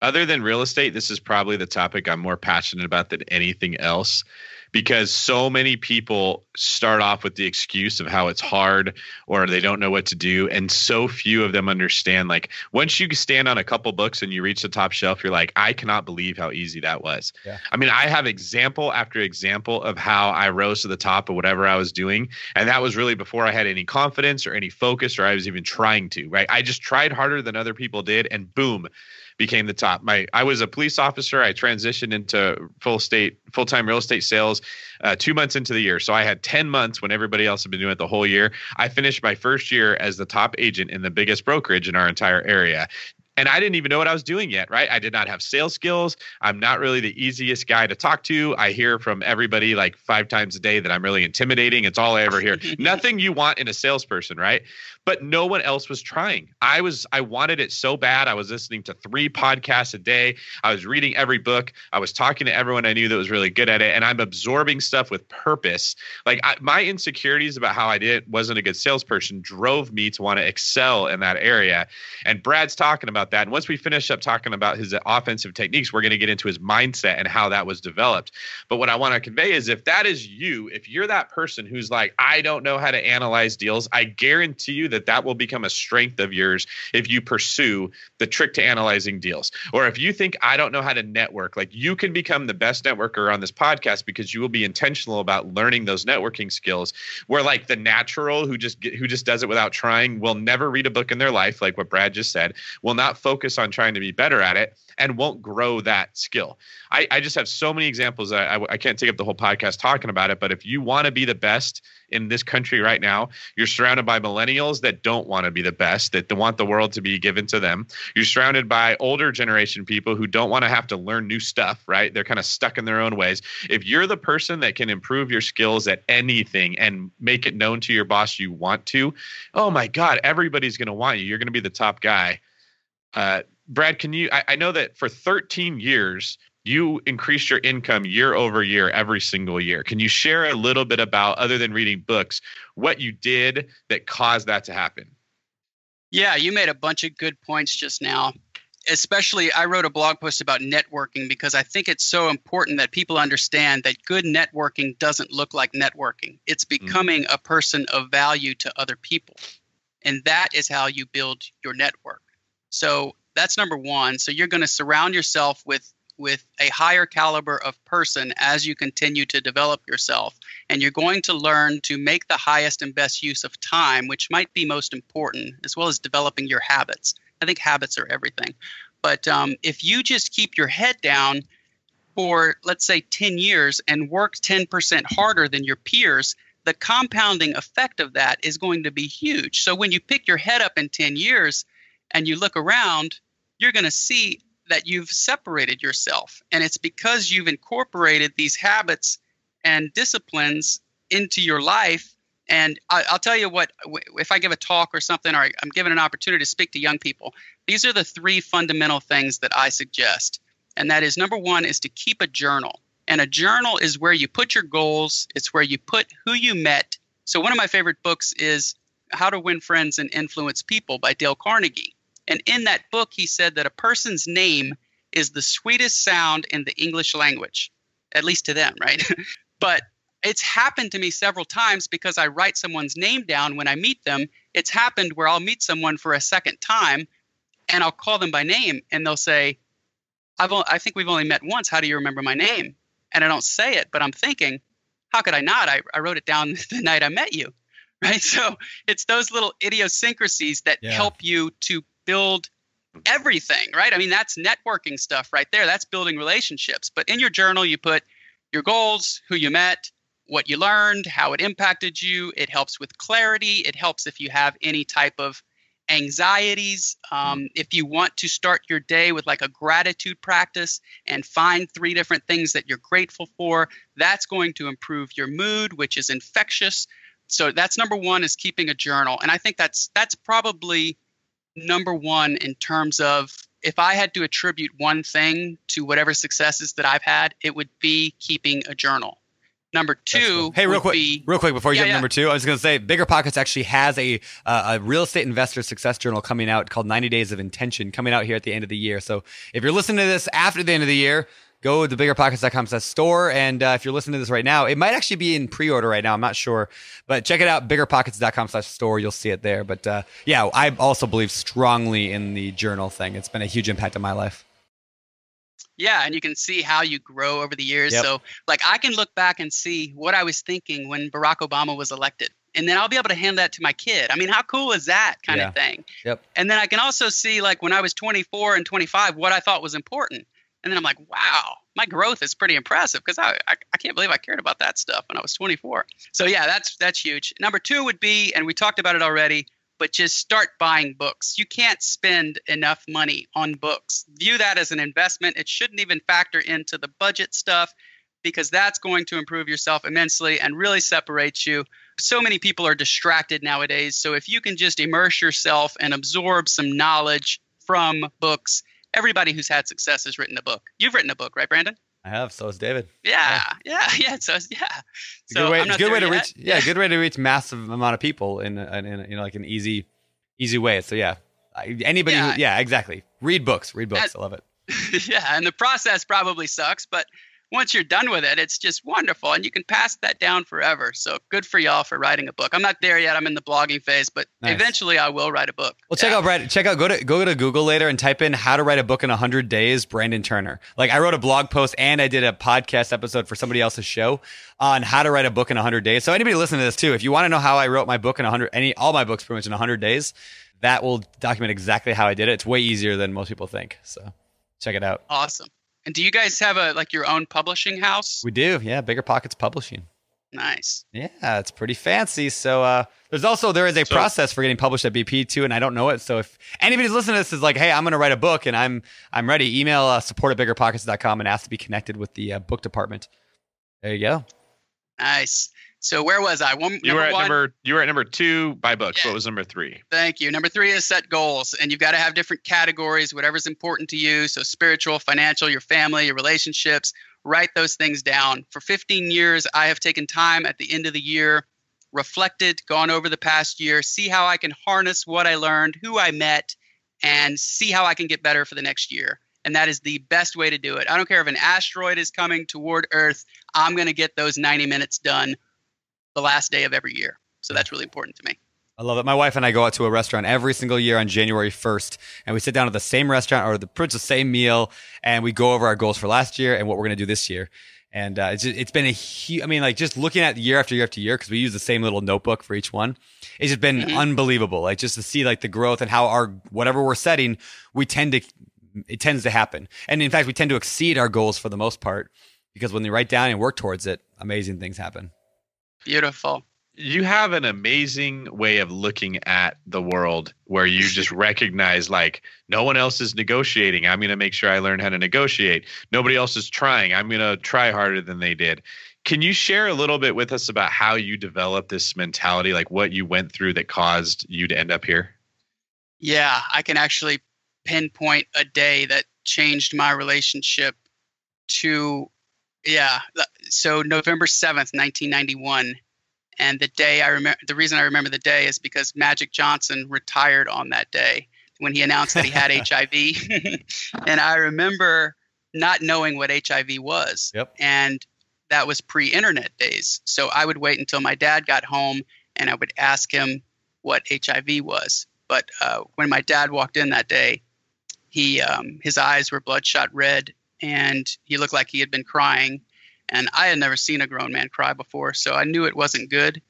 Other than real estate, this is probably the topic I'm more passionate about than anything else because so many people start off with the excuse of how it's hard or they don't know what to do. And so few of them understand. Like, once you stand on a couple books and you reach the top shelf, you're like, I cannot believe how easy that was. Yeah. I mean, I have example after example of how I rose to the top of whatever I was doing. And that was really before I had any confidence or any focus or I was even trying to, right? I just tried harder than other people did and boom, became the top. My I was a police officer. I transitioned into full state full time real estate sales uh, two months into the year. So I had ten months when everybody else had been doing it the whole year. I finished my first year as the top agent in the biggest brokerage in our entire area. And I didn't even know what I was doing yet, right? I did not have sales skills. I'm not really the easiest guy to talk to. I hear from everybody like five times a day that I'm really intimidating. It's all I ever hear. Nothing you want in a salesperson, right? but no one else was trying. I was I wanted it so bad. I was listening to 3 podcasts a day. I was reading every book. I was talking to everyone I knew that was really good at it and I'm absorbing stuff with purpose. Like I, my insecurities about how I did wasn't a good salesperson drove me to want to excel in that area. And Brad's talking about that. And once we finish up talking about his offensive techniques, we're going to get into his mindset and how that was developed. But what I want to convey is if that is you, if you're that person who's like I don't know how to analyze deals, I guarantee you that that will become a strength of yours if you pursue the trick to analyzing deals. Or if you think I don't know how to network, like you can become the best networker on this podcast because you will be intentional about learning those networking skills. Where like the natural who just who just does it without trying will never read a book in their life, like what Brad just said, will not focus on trying to be better at it and won't grow that skill. I, I just have so many examples. I, I, I can't take up the whole podcast talking about it, but if you want to be the best in this country right now, you're surrounded by millennials that don't want to be the best, that want the world to be given to them. You're surrounded by older generation people who don't want to have to learn new stuff, right? They're kind of stuck in their own ways. If you're the person that can improve your skills at anything and make it known to your boss you want to, oh my God, everybody's going to want you. You're going to be the top guy. Uh, Brad, can you? I, I know that for 13 years, you increased your income year over year every single year. Can you share a little bit about, other than reading books, what you did that caused that to happen? Yeah, you made a bunch of good points just now. especially I wrote a blog post about networking because I think it's so important that people understand that good networking doesn't look like networking. It's becoming mm. a person of value to other people. And that is how you build your network. So that's number 1. So you're going to surround yourself with with a higher caliber of person as you continue to develop yourself and you're going to learn to make the highest and best use of time which might be most important as well as developing your habits I think habits are everything. But um, if you just keep your head down for, let's say, 10 years and work 10% harder than your peers, the compounding effect of that is going to be huge. So when you pick your head up in 10 years and you look around, you're going to see that you've separated yourself. And it's because you've incorporated these habits and disciplines into your life and I, will tell you what, if I give a talk or something, or I'm given an opportunity to speak to young people, these are the three fundamental things that I suggest. And that is number one is to keep a journal. And a journal is where you put your goals, it's where you put who you met. So, one of my favorite books is How to Win Friends and Influence People by Dale Carnegie. And in that book, he said that a person's name is the sweetest sound in the English language, at least to them, right? but it's happened to me several times because I write someone's name down when I meet them. It's happened where I'll meet someone for a second time and I'll call them by name and they'll say, I've I think we've only met once. How do you remember my name? And I don't say it, but I'm thinking, how could I not? I, I wrote it down the night I met you. Right. So it's those little idiosyncrasies that yeah. help you to build everything. Right. I mean, that's networking stuff right there. That's building relationships. But in your journal, you put your goals, who you met, what you learned, how it impacted you. It helps with clarity. It helps if you have any type of anxieties. Um, if you want to start your day with like a gratitude practice and find three different things that you're grateful for, that's going to improve your mood, which is infectious. So that's number one is keeping a journal, and I think that's that's probably number one in terms of if I had to attribute one thing to whatever successes that I've had, it would be keeping a journal. Number two. Cool. Hey, real quick, be, real quick before you yeah, get yeah. number two, I was going to say BiggerPockets actually has a uh, a real estate investor success journal coming out called 90 Days of Intention coming out here at the end of the year. So if you're listening to this after the end of the year, go to biggerpockets.com store. And uh, if you're listening to this right now, it might actually be in pre-order right now. I'm not sure, but check it out, biggerpockets.com slash store. You'll see it there. But uh, yeah, I also believe strongly in the journal thing. It's been a huge impact on my life. Yeah, and you can see how you grow over the years. Yep. So, like, I can look back and see what I was thinking when Barack Obama was elected, and then I'll be able to hand that to my kid. I mean, how cool is that kind yeah. of thing? Yep. And then I can also see, like, when I was 24 and 25, what I thought was important. And then I'm like, wow, my growth is pretty impressive because I, I, I can't believe I cared about that stuff when I was 24. So yeah, that's that's huge. Number two would be, and we talked about it already, but just start buying books. You can't spend enough money on books. View that as an investment. It shouldn't even factor into the budget stuff because that's going to improve yourself immensely and really separate you. So many people are distracted nowadays. So if you can just immerse yourself and absorb some knowledge from books, everybody who's had success has written a book. You've written a book, right, Brandon? I have. So has David. Yeah, yeah, yeah. So yeah. So good way, good way to yet. reach. Yeah, good way to reach massive amount of people in, in, in you know like an easy, easy way. So yeah, anybody. Yeah, who, yeah exactly. Read books. Read books. I love it. yeah, and the process probably sucks, but once you're done with it, it's just wonderful. And you can pass that down forever. So good for y'all for writing a book. I'm not there yet. I'm in the blogging phase, but nice. eventually I will write a book. Well, check yeah. out Brad, check out go to go to Google later and type in how to write a book in 100 days, Brandon Turner. Like I wrote a blog post and I did a podcast episode for somebody else's show on how to write a book in 100 days. So anybody listening to this too, if you want to know how I wrote my book in 100 any all my books pretty much in 100 days, that will document exactly how I did it. It's way easier than most people think. So check it out. Awesome. And do you guys have a like your own publishing house? We do, yeah. BiggerPockets Publishing. Nice. Yeah, it's pretty fancy. So uh, there's also there is a so, process for getting published at BP too, and I don't know it. So if anybody's listening to this is like, hey, I'm going to write a book and I'm I'm ready, email uh, support at biggerpockets.com and ask to be connected with the uh, book department. There you go. Nice. So where was I? One, you were at one, number you were at number two by books. Yeah. What was number three? Thank you. Number three is set goals, and you've got to have different categories, whatever's important to you. So spiritual, financial, your family, your relationships. Write those things down. For 15 years, I have taken time at the end of the year, reflected, gone over the past year, see how I can harness what I learned, who I met, and see how I can get better for the next year. And that is the best way to do it. I don't care if an asteroid is coming toward Earth, I'm going to get those 90 minutes done the last day of every year. So that's really important to me. I love it. My wife and I go out to a restaurant every single year on January 1st, and we sit down at the same restaurant or the pretty the same meal, and we go over our goals for last year and what we're going to do this year. And uh, it's just, it's been a huge. I mean, like just looking at year after year after year because we use the same little notebook for each one. It's just been Mhm. unbelievable. Like just to see like the growth and how our whatever we're setting, we tend to it tends to happen. And in fact, we tend to exceed our goals for the most part because when they write down and work towards it, amazing things happen. Beautiful. you have an amazing way of looking at the world where you just recognize like no one else is negotiating. I'm going to make sure i learn how to negotiate. Nobody else is trying. I'm going to try harder than they did. Can you share a little bit with us about how you developed this mentality like what you went through that caused you to end up here? Yeah, I can actually pinpoint a day that changed my relationship to, yeah. So November 7th, 1991. And the day I remember, the reason I remember the day is because Magic Johnson retired on that day when he announced that he had HIV. and I remember not knowing what HIV was. Yep. And that was pre internet days. So I would wait until my dad got home and I would ask him what HIV was. But uh, when my dad walked in that day, he um, his eyes were bloodshot red, and he looked like he had been crying. And I had never seen a grown man cry before, so I knew it wasn't good.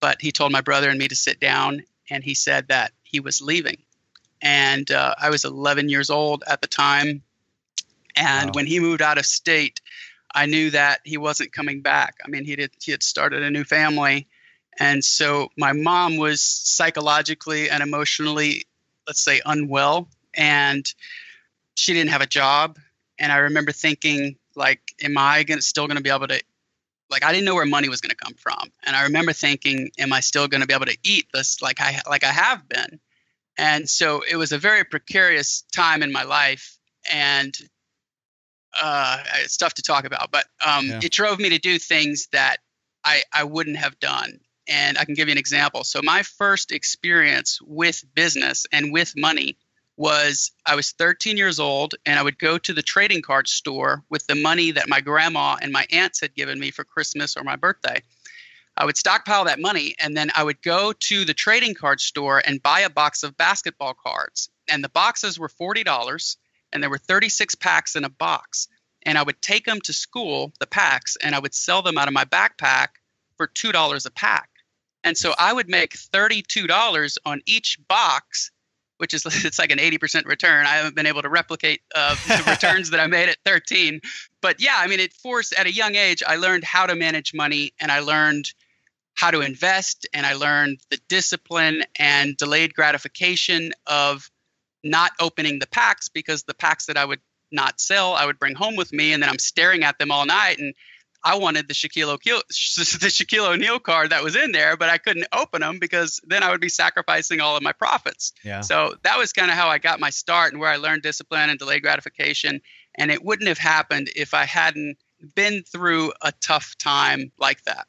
But he told my brother and me to sit down, and he said that he was leaving. And uh, I was 11 years old at the time. And Wow. when he moved out of state, I knew that he wasn't coming back. I mean, he did, he had started a new family, and so my mom was psychologically and emotionally, let's say, unwell, and she didn't have a job. And I remember thinking, like, am I gonna, still going to be able to? Like, I didn't know where money was going to come from, and I remember thinking, am I still going to be able to eat this like I like I have been? And so it was a very precarious time in my life, and uh, it's tough to talk about, but um, Yeah. it drove me to do things that I, I wouldn't have done. And I can give you an example. So, my first experience with business and with money was I was 13 years old and I would go to the trading card store with the money that my grandma and my aunts had given me for Christmas or my birthday. I would stockpile that money and then I would go to the trading card store and buy a box of basketball cards. And the boxes were $40 and there were 36 packs in a box. And I would take them to school, the packs, and I would sell them out of my backpack for $2 a pack. And so I would make $32 on each box, which is it's like an 80% return. I haven't been able to replicate uh, the returns that I made at 13. But yeah, I mean, it forced at a young age, I learned how to manage money and I learned how to invest and I learned the discipline and delayed gratification of not opening the packs because the packs that I would not sell, I would bring home with me, and then I'm staring at them all night. And I wanted the Shaquille O'Neal, the Shaquille O'Neal card that was in there, but I couldn't open them because then I would be sacrificing all of my profits. Yeah. So that was kind of how I got my start and where I learned discipline and delayed gratification. And it wouldn't have happened if I hadn't been through a tough time like that.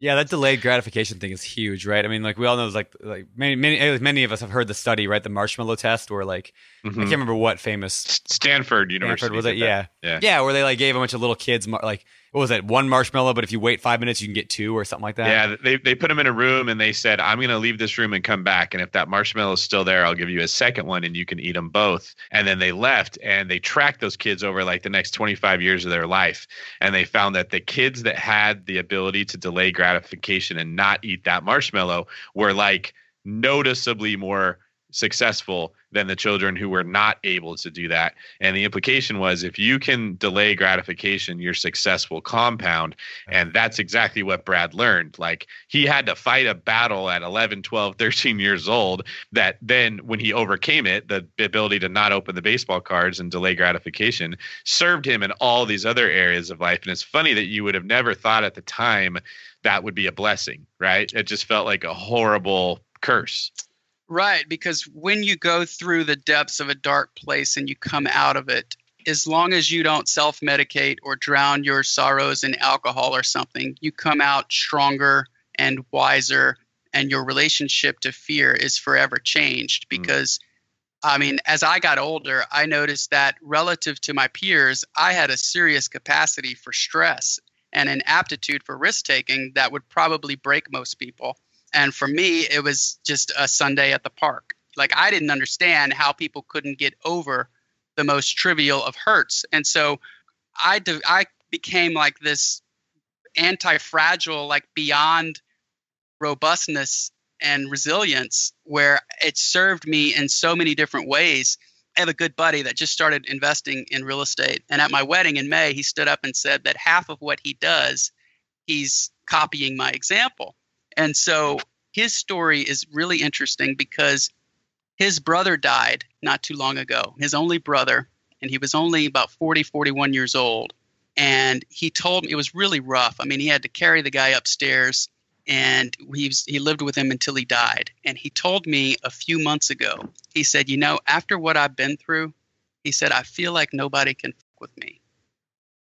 Yeah, that delayed gratification thing is huge, right? I mean, like we all know, like like many many many of us have heard the study, right? The marshmallow test, where like I Mhm. can't remember what famous stanford university Stanford was it? did that. Yeah, yeah yeah, where they like gave a bunch of little kids like what was it? One marshmallow, but if you wait five minutes, you can get two or something like that. Yeah, they they put him in a room and they said, "I'm going to leave this room and come back, and if that marshmallow is still there, I'll give you a second one, and you can eat them both." And then they left, and they tracked those kids over like the next 25 years of their life, and they found that the kids that had the ability to delay gratification and not eat that marshmallow were like noticeably more successful than the children who were not able to do that. And the implication was if you can delay gratification, you're successful compound. And that's exactly what Brad learned. Like he had to fight a battle at 11, 12, 13 years old that then when he overcame it, the ability to not open the baseball cards and delay gratification served him in all these other areas of life. And it's funny that you would have never thought at the time that would be a blessing, right? It just felt like a horrible curse. Right, because when you go through the depths of a dark place and you come out of it, as long as you don't self medicate or drown your sorrows in alcohol or something, you come out stronger and wiser, and your relationship to fear is forever changed. Hmm. Because I mean, as I got older, I noticed that relative to my peers, I had a serious capacity for stress and an aptitude for risk taking that would probably break most people. And for me, it was just a Sunday at the park. Like I didn't understand how people couldn't get over the most trivial of hurts. And so I de- I became like this anti-fragile, like beyond robustness and resilience where it served me in so many different ways. I have a good buddy that just started investing in real estate. And at my wedding in May, he stood up and said that half of what he does, he's copying my example. And so his story is really interesting because his brother died not too long ago, his only brother, and he was only about 40, 41 years old. And he told me it was really rough. I mean, he had to carry the guy upstairs and he, was, he lived with him until he died. And he told me a few months ago, he said, You know, after what I've been through, he said, I feel like nobody can fuck with me.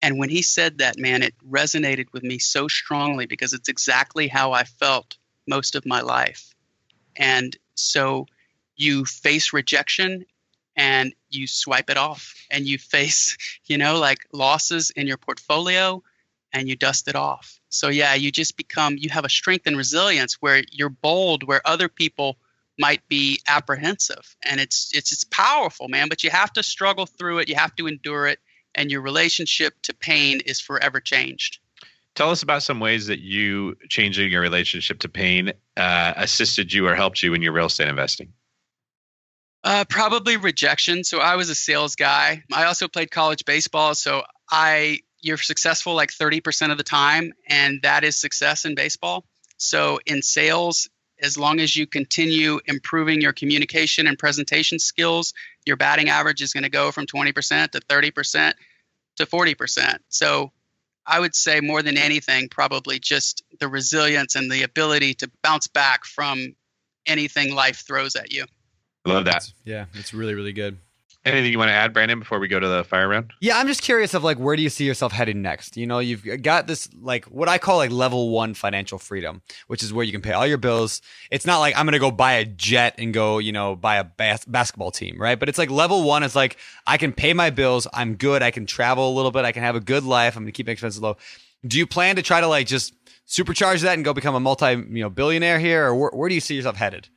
And when he said that, man, it resonated with me so strongly because it's exactly how I felt most of my life. And so you face rejection and you swipe it off and you face, you know, like losses in your portfolio and you dust it off. So yeah, you just become you have a strength and resilience where you're bold where other people might be apprehensive. And it's it's it's powerful, man, but you have to struggle through it, you have to endure it, and your relationship to pain is forever changed. Tell us about some ways that you changing your relationship to pain uh, assisted you or helped you in your real estate investing. Uh, probably rejection. So I was a sales guy. I also played college baseball. So I you're successful like 30% of the time, and that is success in baseball. So in sales, as long as you continue improving your communication and presentation skills, your batting average is going to go from 20% to 30% to 40%. So I would say more than anything, probably just the resilience and the ability to bounce back from anything life throws at you. I love that. Yeah, it's really, really good. Anything you want to add, Brandon, before we go to the fire round? Yeah, I'm just curious of like where do you see yourself heading next? You know, you've got this like what I call like level one financial freedom, which is where you can pay all your bills. It's not like I'm gonna go buy a jet and go, you know, buy a bas- basketball team, right? But it's like level one is like I can pay my bills, I'm good, I can travel a little bit, I can have a good life, I'm gonna keep my expenses low. Do you plan to try to like just supercharge that and go become a multi, you know, billionaire here, or where do you see yourself headed?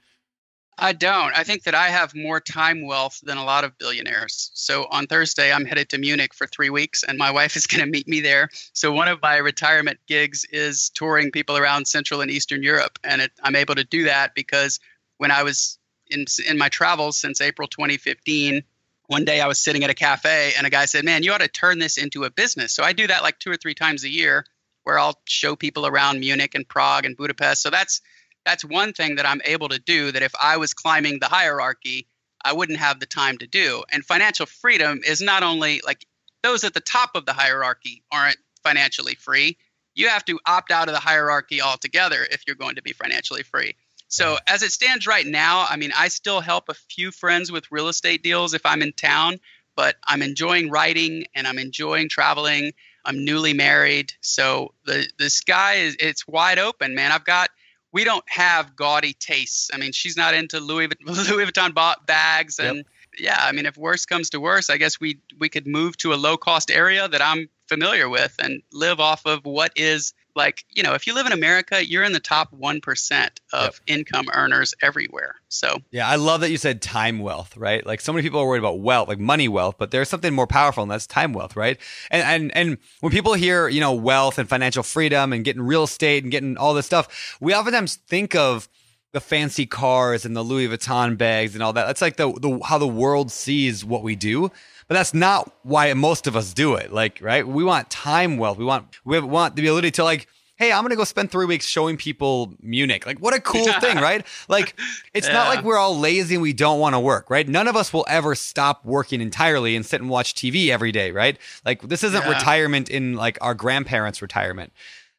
I don't. I think that I have more time wealth than a lot of billionaires. So on Thursday, I'm headed to Munich for three weeks, and my wife is going to meet me there. So one of my retirement gigs is touring people around Central and Eastern Europe, and it, I'm able to do that because when I was in in my travels since April 2015, one day I was sitting at a cafe, and a guy said, "Man, you ought to turn this into a business." So I do that like two or three times a year, where I'll show people around Munich and Prague and Budapest. So that's that's one thing that I'm able to do that if I was climbing the hierarchy, I wouldn't have the time to do. And financial freedom is not only like those at the top of the hierarchy aren't financially free. You have to opt out of the hierarchy altogether if you're going to be financially free. So, as it stands right now, I mean, I still help a few friends with real estate deals if I'm in town, but I'm enjoying writing and I'm enjoying traveling. I'm newly married. So, the, the sky is it's wide open, man. I've got we don't have gaudy tastes. I mean, she's not into Louis Louis Vuitton bags, and yep. yeah, I mean, if worse comes to worse, I guess we we could move to a low cost area that I'm familiar with and live off of what is like you know if you live in america you're in the top 1% of yep. income earners everywhere so yeah i love that you said time wealth right like so many people are worried about wealth like money wealth but there's something more powerful and that's time wealth right and and and when people hear you know wealth and financial freedom and getting real estate and getting all this stuff we oftentimes think of the fancy cars and the Louis Vuitton bags and all that. That's like the, the how the world sees what we do but that's not why most of us do it. Like, right? We want time wealth. We want we want the ability to like, hey, I'm gonna go spend three weeks showing people Munich. Like, what a cool thing, right? Like, it's yeah. not like we're all lazy and we don't want to work, right? None of us will ever stop working entirely and sit and watch TV every day, right? Like, this isn't yeah. retirement in like our grandparents' retirement.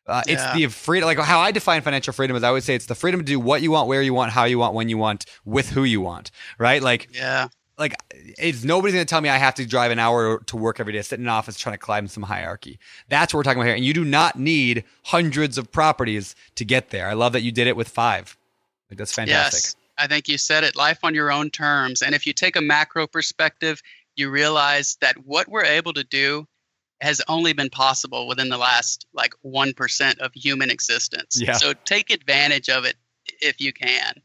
Uh, yeah. It's the freedom, like how I define financial freedom is I would say it's the freedom to do what you want, where you want, how you want, when you want, with who you want, right? Like, yeah, like it's nobody's going to tell me I have to drive an hour to work every day, sit in an office trying to climb some hierarchy. That's what we're talking about here. And you do not need hundreds of properties to get there. I love that you did it with five. Like that's fantastic. Yes. I think you said it life on your own terms. And if you take a macro perspective, you realize that what we're able to do has only been possible within the last like 1% of human existence. Yeah. So take advantage of it if you can.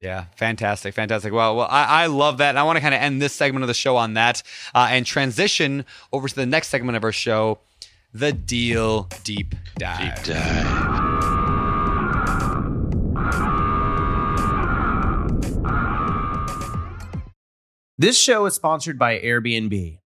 Yeah, fantastic, fantastic. Well, well, I, I love that, and I want to kind of end this segment of the show on that, uh, and transition over to the next segment of our show, the deal deep dive. Deep dive. This show is sponsored by Airbnb.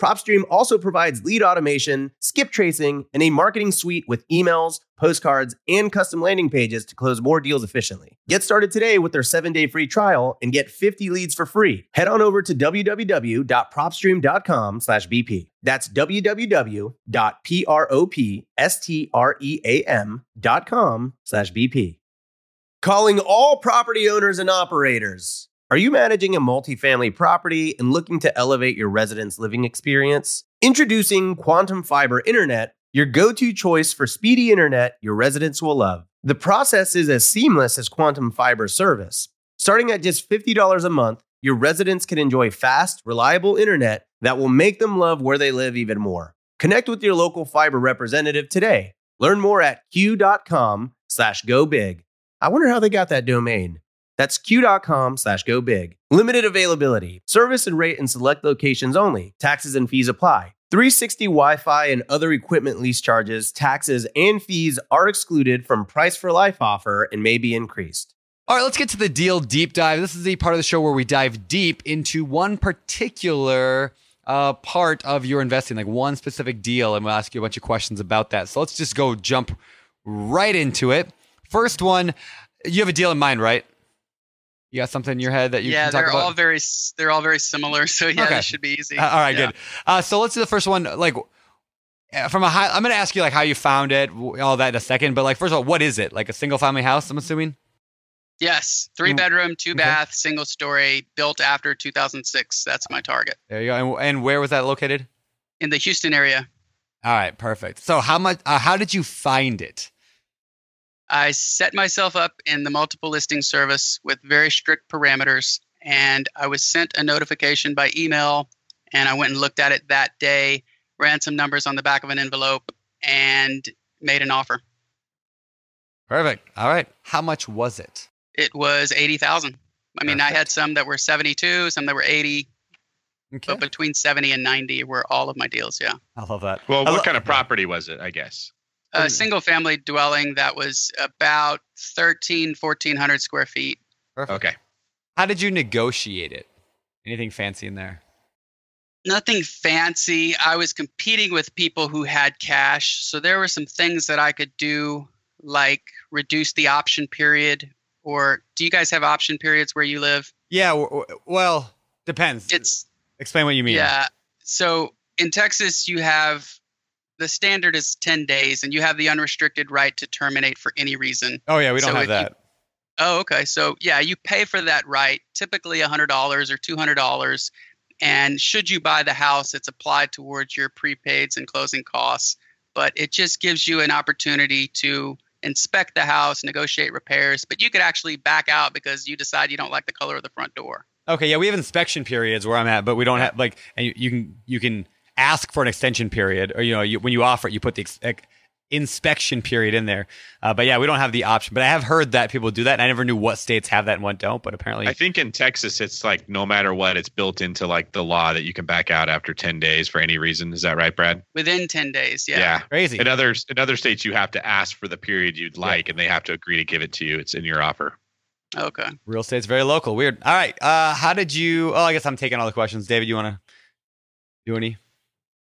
PropStream also provides lead automation, skip tracing, and a marketing suite with emails, postcards, and custom landing pages to close more deals efficiently. Get started today with their 7-day free trial and get 50 leads for free. Head on over to www.propstream.com/bp. That's www.propstream.com/bp. Calling all property owners and operators. Are you managing a multifamily property and looking to elevate your residents' living experience? Introducing Quantum Fiber Internet, your go to choice for speedy internet your residents will love. The process is as seamless as Quantum Fiber service. Starting at just $50 a month, your residents can enjoy fast, reliable internet that will make them love where they live even more. Connect with your local fiber representative today. Learn more at q.com slash go big. I wonder how they got that domain. That's q.com slash go big. Limited availability. Service and rate in select locations only. Taxes and fees apply. 360 Wi Fi and other equipment lease charges, taxes, and fees are excluded from price for life offer and may be increased. All right, let's get to the deal deep dive. This is the part of the show where we dive deep into one particular uh, part of your investing, like one specific deal, and we'll ask you a bunch of questions about that. So let's just go jump right into it. First one You have a deal in mind, right? You got something in your head that you yeah, can talk they're about? all very they're all very similar. So yeah, Okay. should be easy. Uh, all right, Yeah. good. Uh, so let's do the first one. Like, uh, from a high, I'm going to ask you like how you found it, all that in a second. But like, first of all, what is it? Like a single family house? I'm assuming. Yes, three Mm. bedroom, two Okay. bath, single story, built after 2006. That's my target There you go. And, and where was that located? in the Houston area. All right, perfect. So how much? Uh, how did you find it? I set myself up in the multiple listing service with very strict parameters, and I was sent a notification by email. And I went and looked at it that day, ran some numbers on the back of an envelope, and made an offer. Perfect. All right. How much was it? It was eighty thousand. I mean, I had some that were seventy-two, some that were eighty, Okay. but between seventy and ninety were all of my deals. Yeah. I love that. Well, I what lo- kind of property was it? I guess. What do A mm-hmm. single family dwelling that was about 13, 1400 square feet. Perfect. Okay. How did you negotiate it? Anything fancy in there? Nothing fancy. I was competing with people who had cash. So there were some things that I could do, like reduce the option period. Or do you guys have option periods where you live? Yeah. w- w- well, depends. It's, Explain what you mean. yeah. So in Texas, you have the standard is 10 days, and you have the unrestricted right to terminate for any reason. Oh yeah, we don't So have if you- that. Oh, okay. So yeah, you pay for that right, typically $100 or $200. And should you buy the house, it's applied towards your prepaids and closing costs. But it just gives you an opportunity to inspect the house, negotiate repairs. But you could actually back out because you decide you don't like the color of the front door. Okay, yeah, we have inspection periods where I'm at, but we don't have like, and you, you can you can ask for an extension period, or you know, you, when you offer it, you put the ex- ex- inspection period in there. Uh, but yeah, we don't have the option. But I have heard that people do that. And I never knew what states have that and what don't. But apparently, I think in Texas, it's like no matter what, it's built into like the law that you can back out after 10 days for any reason. Is that right, Brad? Within 10 days. Yeah. Yeah, crazy. In others, in other states, you have to ask for the period you'd like, and they have to agree to give it to you. It's in your offer. Okay. Real estate's very local. Weird. All right. Uh, how did you? Oh, I guess I'm taking all the questions. David, you want to do any?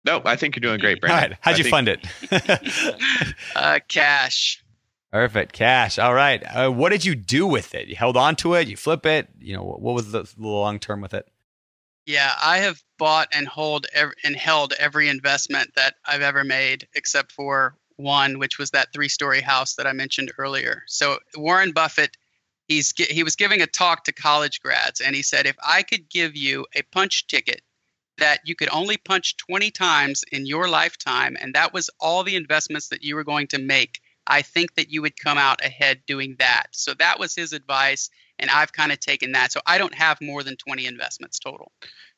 No, I think you're doing great, All Brandon. right. How'd I you think- fund it? Uh, cash. Perfect. Cash. All right. Uh, what did you do with it? You held on to it. You flip it. You know, what, what was the, the long term with it? Yeah, I have bought and hold ev- and held every investment that I've ever made, except for one, which was that three-story house that I mentioned earlier. So Warren Buffett, he's he was giving a talk to college grads, and he said, if I could give you a punch ticket that you could only punch 20 times in your lifetime, and that was all the investments that you were going to make, I think that you would come out ahead doing that. So that was his advice, and I've kind of taken that. So I don't have more than 20 investments total.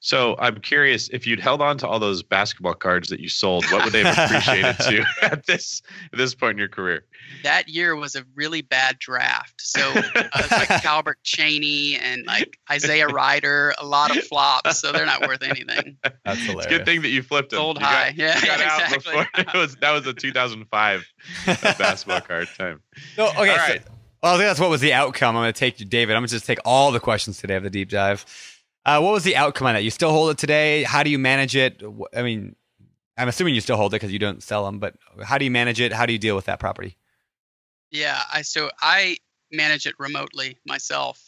So I'm curious if you'd held on to all those basketball cards that you sold, what would they have appreciated to at this at this point in your career? that year was a really bad draft. So uh, it's like Calbert Cheaney and like Isaiah Rider, a lot of flops. So they're not worth anything. That's It's hilarious. a good thing that you flipped them. Sold You got- high. Yeah, you got out exactly. before it was that was a 2005 basketball card time. So, okay. All so- well, I think that's what was the outcome. I'm going to take you, David. I'm going to just take all the questions today of the deep dive. Uh, what was the outcome on that? You still hold it today? How do you manage it? I mean, I'm assuming you still hold it because you don't sell them, but how do you manage it? How do you deal with that property? Yeah, I so I manage it remotely myself.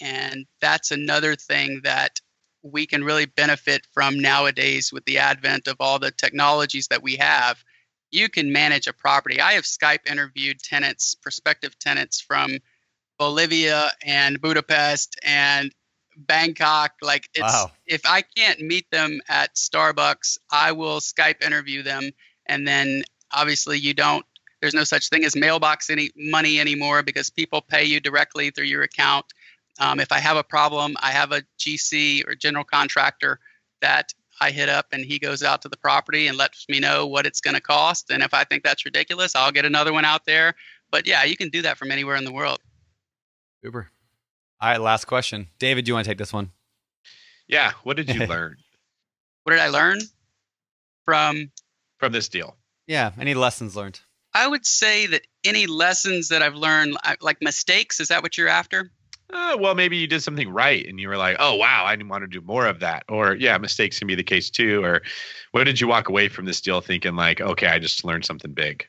And that's another thing that we can really benefit from nowadays with the advent of all the technologies that we have. You can manage a property. I have Skype interviewed tenants, prospective tenants from Bolivia and Budapest and Bangkok. Like it's Wow. if I can't meet them at Starbucks, I will Skype interview them and then obviously you don't there's no such thing as mailbox any money anymore because people pay you directly through your account. Um, if I have a problem, I have a GC or general contractor that I hit up and he goes out to the property and lets me know what it's going to cost. And if I think that's ridiculous, I'll get another one out there. But yeah, you can do that from anywhere in the world. Super. All right, last question. David, do you want to take this one? Yeah. What did you learn What did I learn from? from this deal? Yeah, any lessons learned? I would say that any lessons that I've learned, like mistakes, is that what you're after? Uh, well, maybe you did something right and you were like, oh, wow, I want to do more of that. Or, yeah, mistakes can be the case too. Or, what did you walk away from this deal thinking, like, okay, I just learned something big?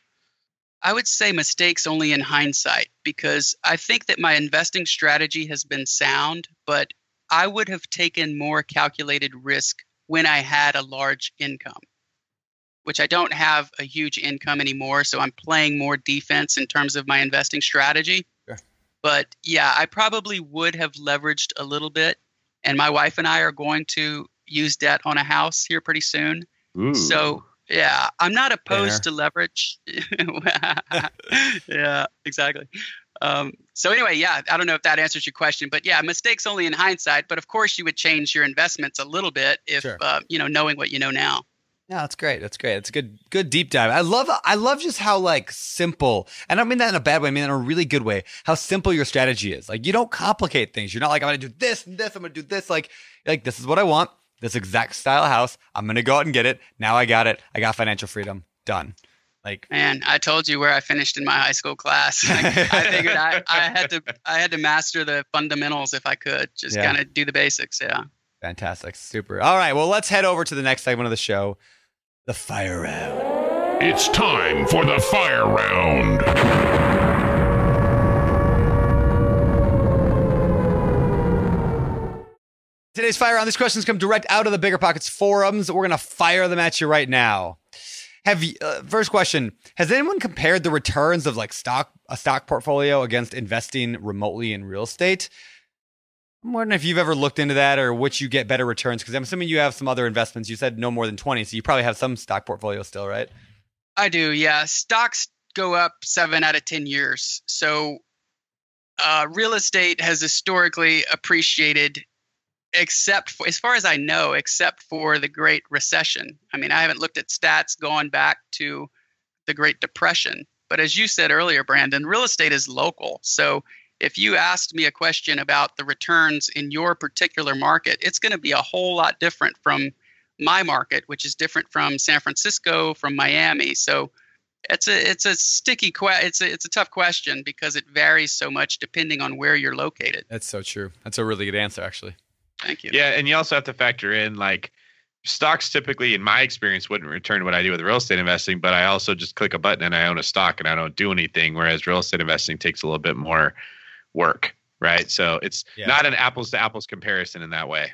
I would say mistakes only in hindsight because I think that my investing strategy has been sound, but I would have taken more calculated risk when I had a large income, which I don't have a huge income anymore. So I'm playing more defense in terms of my investing strategy. Sure. But yeah, I probably would have leveraged a little bit. And my wife and I are going to use debt on a house here pretty soon. Ooh. So yeah, I'm not opposed to leverage. yeah, exactly. Um, so anyway, yeah, I don't know if that answers your question, but yeah, mistakes only in hindsight. But of course, you would change your investments a little bit if Sure. uh, you know knowing what you know now. Yeah, that's great. That's great. It's a good, good deep dive. I love, I love just how like simple, and I don't mean that in a bad way. I mean that in a really good way. How simple your strategy is. Like you don't complicate things. You're not like I'm going to do this and this. I'm going to do this. Like, like this is what I want. This exact style house. I'm going to go out and get it. Now I got it. I got financial freedom. Done. Like, Man, I told you where I finished in my high school class. I figured I, I had to I had to master the fundamentals if I could. Just Yeah. kind of do the basics. Yeah. fantastic, super. All right. Well, let's head over to the next segment of the show, the fire round. It's time for the fire round. Today's fire round. These questions come direct out of the BiggerPockets forums. We're gonna fire them at you right now. Have you, uh, first question: Has anyone compared the returns of like stock a stock portfolio against investing remotely in real estate? I'm wondering if you've ever looked into that or which you get better returns because I'm assuming you have some other investments. You said no more than 20, so you probably have some stock portfolio still, right? I do, yeah. Stocks go up seven out of 10 years. So uh, real estate has historically appreciated, except for, as far as I know, except for the Great Recession. I mean, I haven't looked at stats going back to the Great Depression. But as you said earlier, Brandon, real estate is local. So if you asked me a question about the returns in your particular market, it's going to be a whole lot different from my market, which is different from San Francisco, from Miami. So it's a it's a sticky que- it's a it's a tough question because it varies so much depending on where you're located. That's so true. That's a really good answer, actually. Thank you. Yeah, and you also have to factor in like stocks typically in my experience wouldn't return what I do with real estate investing, but I also just click a button and I own a stock and I don't do anything whereas real estate investing takes a little bit more work, right? So it's Yeah. not an apples to apples comparison in that way.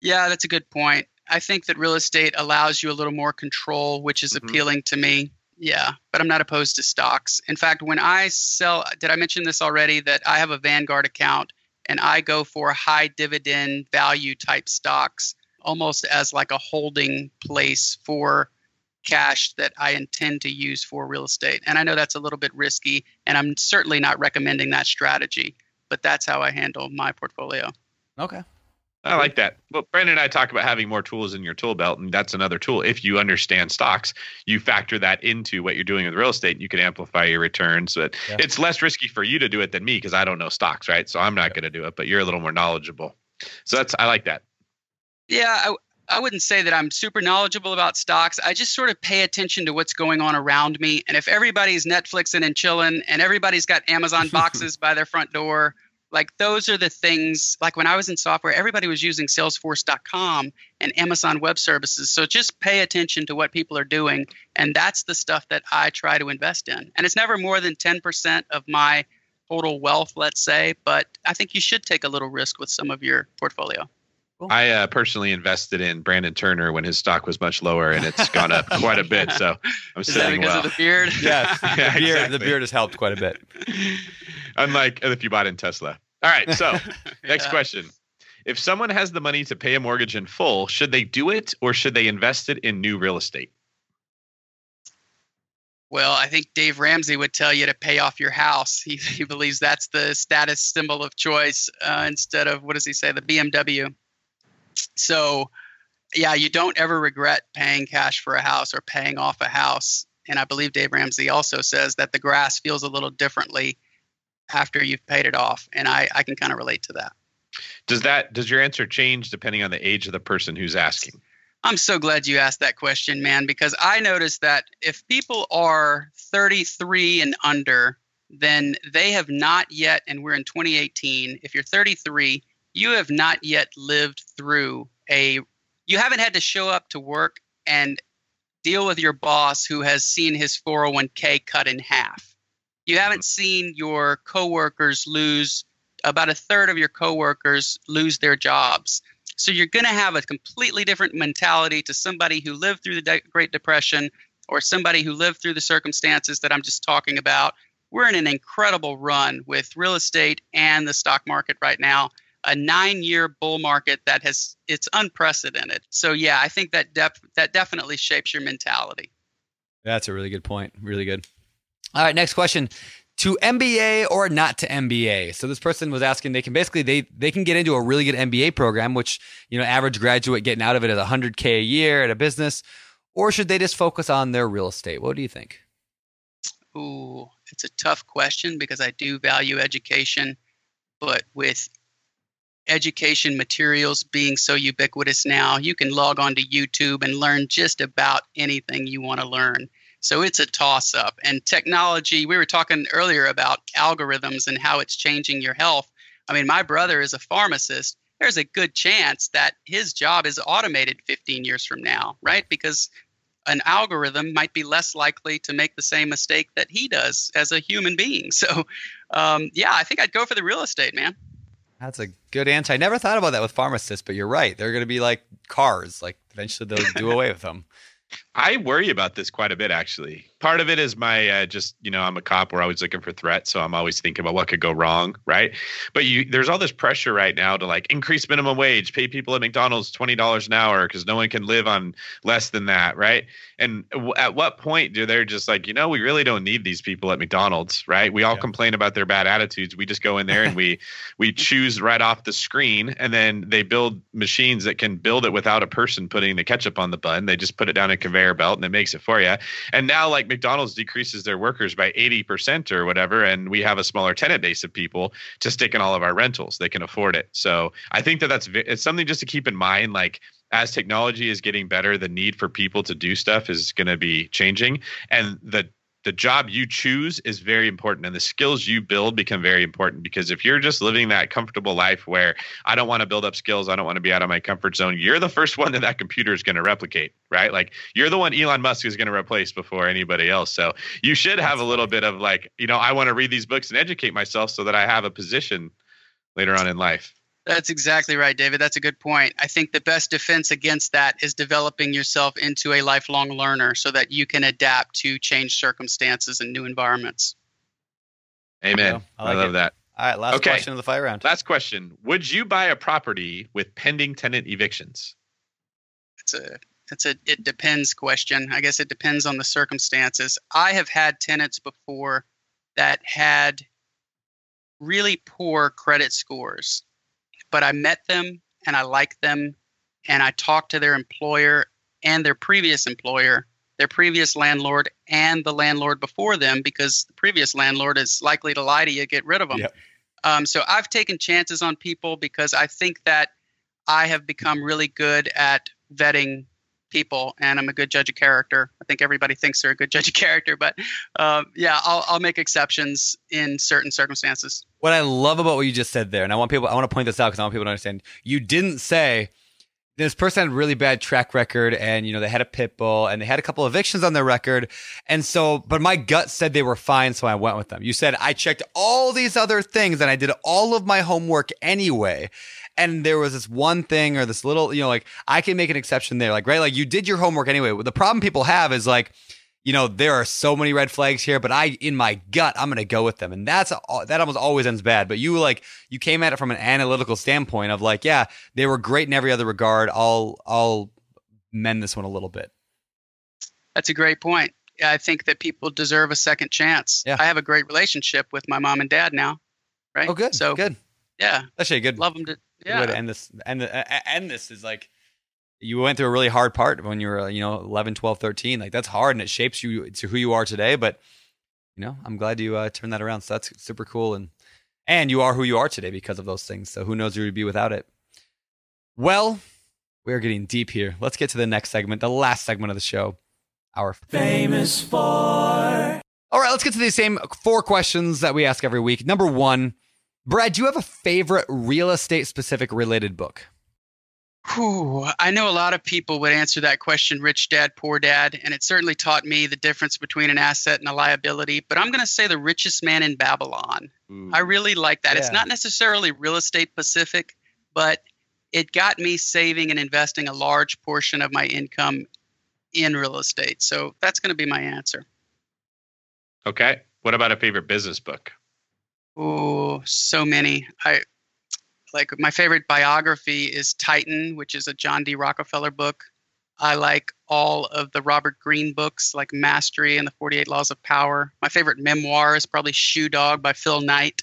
Yeah, that's a good point. I think that real estate allows you a little more control, which is Mhm. appealing to me. Yeah, but I'm not opposed to stocks. In fact, when I sell, did I mention this already that I have a Vanguard account and I go for high dividend value type stocks almost as like a holding place for cash that I intend to use for real estate. And I know that's a little bit risky and I'm certainly not recommending that strategy, but that's how I handle my portfolio. Okay. I like that. Well, Brandon and I talk about having more tools in your tool belt, and that's another tool. If you understand stocks, you factor that into what you're doing with real estate, and you can amplify your returns. But Yeah. it's less risky for you to do it than me because I don't know stocks, right? So I'm not going to do it, but you're a little more knowledgeable. So that's I like that. Yeah, I, I wouldn't say that I'm super knowledgeable about stocks. I just sort of pay attention to what's going on around me. And if everybody's Netflixing and chilling and everybody's got Amazon boxes by their front door, like those are the things like when I was in software, everybody was using salesforce.com and Amazon web services. So just pay attention to what people are doing. And that's the stuff that I try to invest in. And it's never more than 10% of my total wealth, let's say, but I think you should take a little risk with some of your portfolfolio. I uh, personally invested in Brandon Turner when his stock was much lower, and it's gone up quite a bit. So I'm Is that sitting because well. of the beard? Yes. Yeah, the, beard, the beard has helped quite a bit. Unlike if you bought in Tesla. All right. So next Yeah. question. If someone has the money to pay a mortgage in full, should they do it or should they invest it in new real estate? Well, I think Dave Ramsey would tell you to pay off your house. He, he believes that's the status symbol of choice uh, instead of, what does he say, the BMW. So, yeah, you don't ever regret paying cash for a house or paying off a house. And I believe Dave Ramsey also says that the grass feels a little differently after you've paid it off. And I, I can kind of relate to that. Does that does your answer change depending on the age of the person who's asking? I'm so glad you asked that question, man, because I noticed that if people are 33 and under, then they have not yet, and we're in 2018. If you're 33, you have not yet lived through a, you haven't had to show up to work and deal with your boss who has seen his 401k cut in half. You haven't seen your coworkers lose about a third of your coworkers lose their jobs. So you're going to have a completely different mentality to somebody who lived through the De- Great Depression or somebody who lived through the circumstances that I'm just talking about. We're in an incredible run with real estate and the stock market right now. A nine-year bull market that has it's unprecedented. So yeah, I think that def- that definitely shapes your mentality. That's a really good point. Really good. All right, next question. To MBA or not to MBA? So this person was asking they can basically they they can get into a really good MBA program, which you know average graduate getting out of it is 100k a year at a business, or should they just focus on their real estate? What do you think? Ooh, it's a tough question because I do value education, but with education materials being so ubiquitous now, you can log on to YouTube and learn just about anything you want to learn. So it's a toss up. And technology, we were talking earlier about algorithms and how it's changing your health. I mean, my brother is a pharmacist. There's a good chance that his job is automated 15 years from now, right? Because an algorithm might be less likely to make the same mistake that he does as a human being. So, um, yeah, I think I'd go for the real estate, man. That's a good answer. I never thought about that with pharmacists, but you're right. They're going to be like cars. Like eventually they'll do away with them. I worry about this quite a bit, actually. Part of it is my uh, just you know I'm a cop. We're always looking for threats, so I'm always thinking about what could go wrong, right? But you there's all this pressure right now to like increase minimum wage, pay people at McDonald's twenty dollars an hour because no one can live on less than that, right? And w- at what point do they're just like, you know, we really don't need these people at McDonald's, right? We all yeah. complain about their bad attitudes. We just go in there and we we choose right off the screen, and then they build machines that can build it without a person putting the ketchup on the bun. They just put it down a conveyor belt and it makes it for you. And now like McDonald's decreases their workers by 80% or whatever, and we have a smaller tenant base of people to stick in all of our rentals. They can afford it. So I think that that's it's something just to keep in mind. Like as technology is getting better, the need for people to do stuff is going to be changing, and the the job you choose is very important and the skills you build become very important because if you're just living that comfortable life where i don't want to build up skills i don't want to be out of my comfort zone you're the first one that that computer is going to replicate right? Like you're the one elon musk is going to replace before anybody else. So you should have a little bit of like you know i want to read these books and educate myself so that i have a position later on in life that's exactly right, David. That's a good point. I think the best defense against that is developing yourself into a lifelong learner so that you can adapt to change circumstances and new environments. Amen. I, like I love it. that. All right, last okay. question of the fire round. Last question. Would you buy a property with pending tenant evictions? It's a it's a it depends question. I guess it depends on the circumstances. I have had tenants before that had really poor credit scores but I met them and I liked them and I talked to their employer and their previous employer, their previous landlord and the landlord before them because the previous landlord is likely to lie to you, get rid of them. Yep. Um, so I've taken chances on people because I think that I have become really good at vetting people and I'm a good judge of character. I think everybody thinks they're a good judge of character, but um, yeah, I'll, I'll make exceptions in certain circumstances. What I love about what you just said there, and I want people, I want to point this out because I want people to understand. You didn't say this person had a really bad track record and you know they had a pit bull and they had a couple evictions on their record and so but my gut said they were fine so i went with them you said i checked all these other things and i did all of my homework anyway and there was this one thing or this little, you know, like I can make an exception there. Like, right, like you did your homework anyway. The problem people have is like, you know, there are so many red flags here, but I, in my gut, I'm going to go with them. And that's, that almost always ends bad. But you like, you came at it from an analytical standpoint of like, yeah, they were great in every other regard. I'll, I'll mend this one a little bit. That's a great point. I think that people deserve a second chance. Yeah. I have a great relationship with my mom and dad now. Right. Oh, good. So good. Yeah. Actually, good. Love them to yeah. way to end this. And end this is like you went through a really hard part when you were you know 11 12 13 like that's hard and it shapes you to who you are today but you know i'm glad you uh, turned that around. So that's super cool. And and you are who you are today because of those things. So who knows who you'd be without it. Well we're getting deep here. Let's get to the next segment the last segment of the show. Our famous four all right let's get to these same four questions that we ask every week. Number one Brad, do you have a favorite real estate specific related book? Whew, I know a lot of people would answer that question rich dad, poor dad, and it certainly taught me the difference between an asset and a liability. But I'm going to say the richest man in Babylon. Ooh. I really like that. It's not necessarily real estate specific, but it got me saving and investing a large portion of my income in real estate. So that's going to be my answer. Okay. What about a favorite business book? Oh, so many. I like my favorite biography is Titan, which is a John D. Rockefeller book. I like all of the Robert Greene books, like Mastery and the 48 Laws of Power. My favorite memoir is probably Shoe Dog by Phil Knight.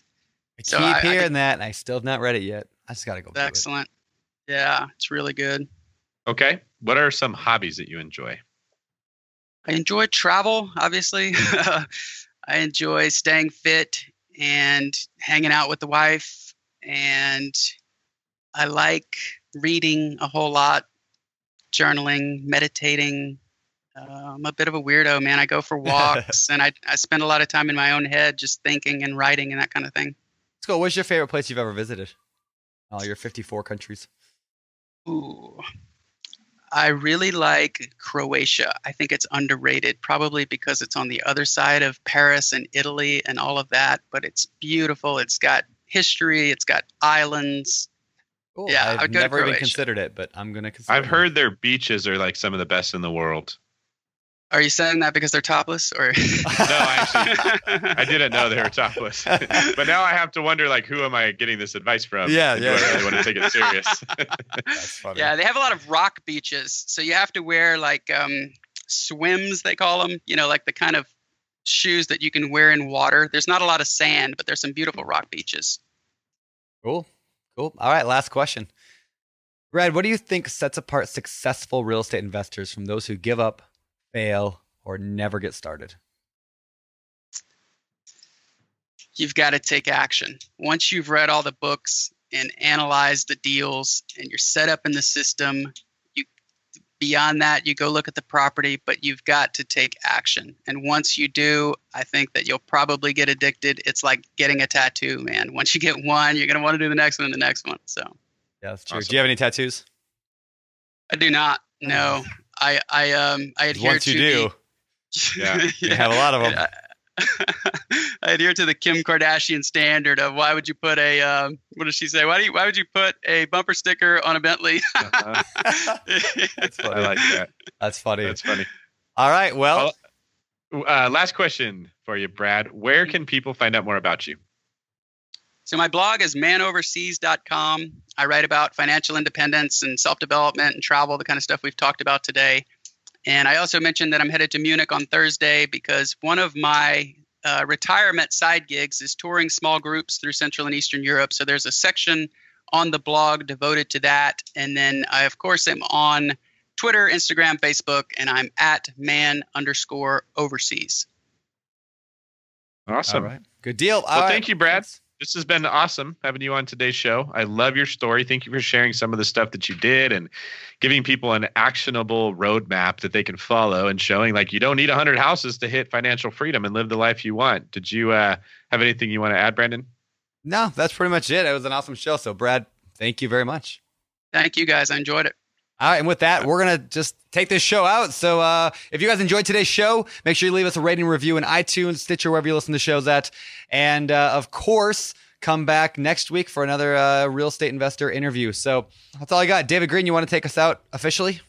I So keep I- I hearing could- that, and I still have not read it yet. I just got to go. It's do it. excellent. Yeah, it's really good. Okay. What are some hobbies that you enjoy? I enjoy travel, obviously. I enjoy staying fit and hanging out with the wife. And I like reading a whole lot, journaling, meditating. Uh, I'm a bit of a weirdo, man. I go for walks and I, I spend a lot of time in my own head just thinking and writing and that kind of thing. Let's go. What's your favorite place you've ever visited? All your 54 countries. Ooh. I really like Croatia. I think it's underrated, probably because it's on the other side of Paris and Italy and all of that, but it's beautiful. It's got history, it's got islands. Cool. Yeah, I've I'd go to never even considered it, but I'm gonna consider. I've it. heard their beaches are like some of the best in the world. Are you saying that because they're topless or actually, I didn't know they were topless. but now I have to wonder like who am I getting this advice from? Yeah, yeah. Do I really want to take it serious? That's funny. Yeah, they have a lot of rock beaches. So you have to wear like um, swims, they call them, you know, like the kind of shoes that you can wear in water. There's not a lot of sand, but there's some beautiful rock beaches. Cool. Cool. All right. Last question. Brad, what do you think sets apart successful real estate investors from those who give up, fail, or never get started? you've got to take action. Once you've read all the books and analyzed the deals and you're set up in the system, you beyond that you go look at the property, but you've got to take action. And once you do, I think that you'll probably get addicted. It's like getting a tattoo, man. Once you get one, you're going to want to do the next one and the next one. So, Yeah, that's true. Awesome. Do you have any tattoos? I do not. No. Oh. I I um I adhere Once to you do, the, Yeah, you have a lot of them. I, I adhere to the Kim Kardashian standard of why would you put a um, what does she say? Why do you why would you put a bumper sticker on a Bentley? Uh-huh. That's funny. I like that. That's funny. That's funny. All right. Well, Uh, last question for you, Brad. Where can people find out more about you? So my blog is manoverseas.com. I write about financial independence and self-development and travel, the kind of stuff we've talked about today. And I also mentioned that I'm headed to Munich on Thursday because one of my uh, retirement side gigs is touring small groups through Central and Eastern Europe. So there's a section on the blog devoted to that. And then I, of course, am on Twitter, Instagram, Facebook, and I'm at man underscore overseas. Awesome. all right. Good deal. Well, thank you, Brad. This has been awesome having you on today's show. I love your story. Thank you for sharing some of the stuff that you did and giving people an actionable roadmap that they can follow and showing like you don't need 100 houses to hit financial freedom and live the life you want. Did you uh, have anything you want to add, Brandon? No, that's pretty much it. It was an awesome show. So, Brad, thank you very much. Thank you, guys. I enjoyed it. All right, and with that, we're gonna just take this show out. So, uh, if you guys enjoyed today's show, make sure you leave us a rating review in iTunes, Stitcher, wherever you listen to shows at, and uh, of course, come back next week for another uh, real estate investor interview. So that's all I got. David Greene, you want to take us out officially?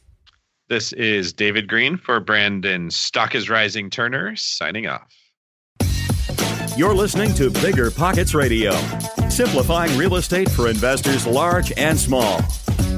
This is David Greene for Brandon Stock is Rising Turner signing off. You're listening to BiggerPockets Radio, simplifying real estate for investors large and small.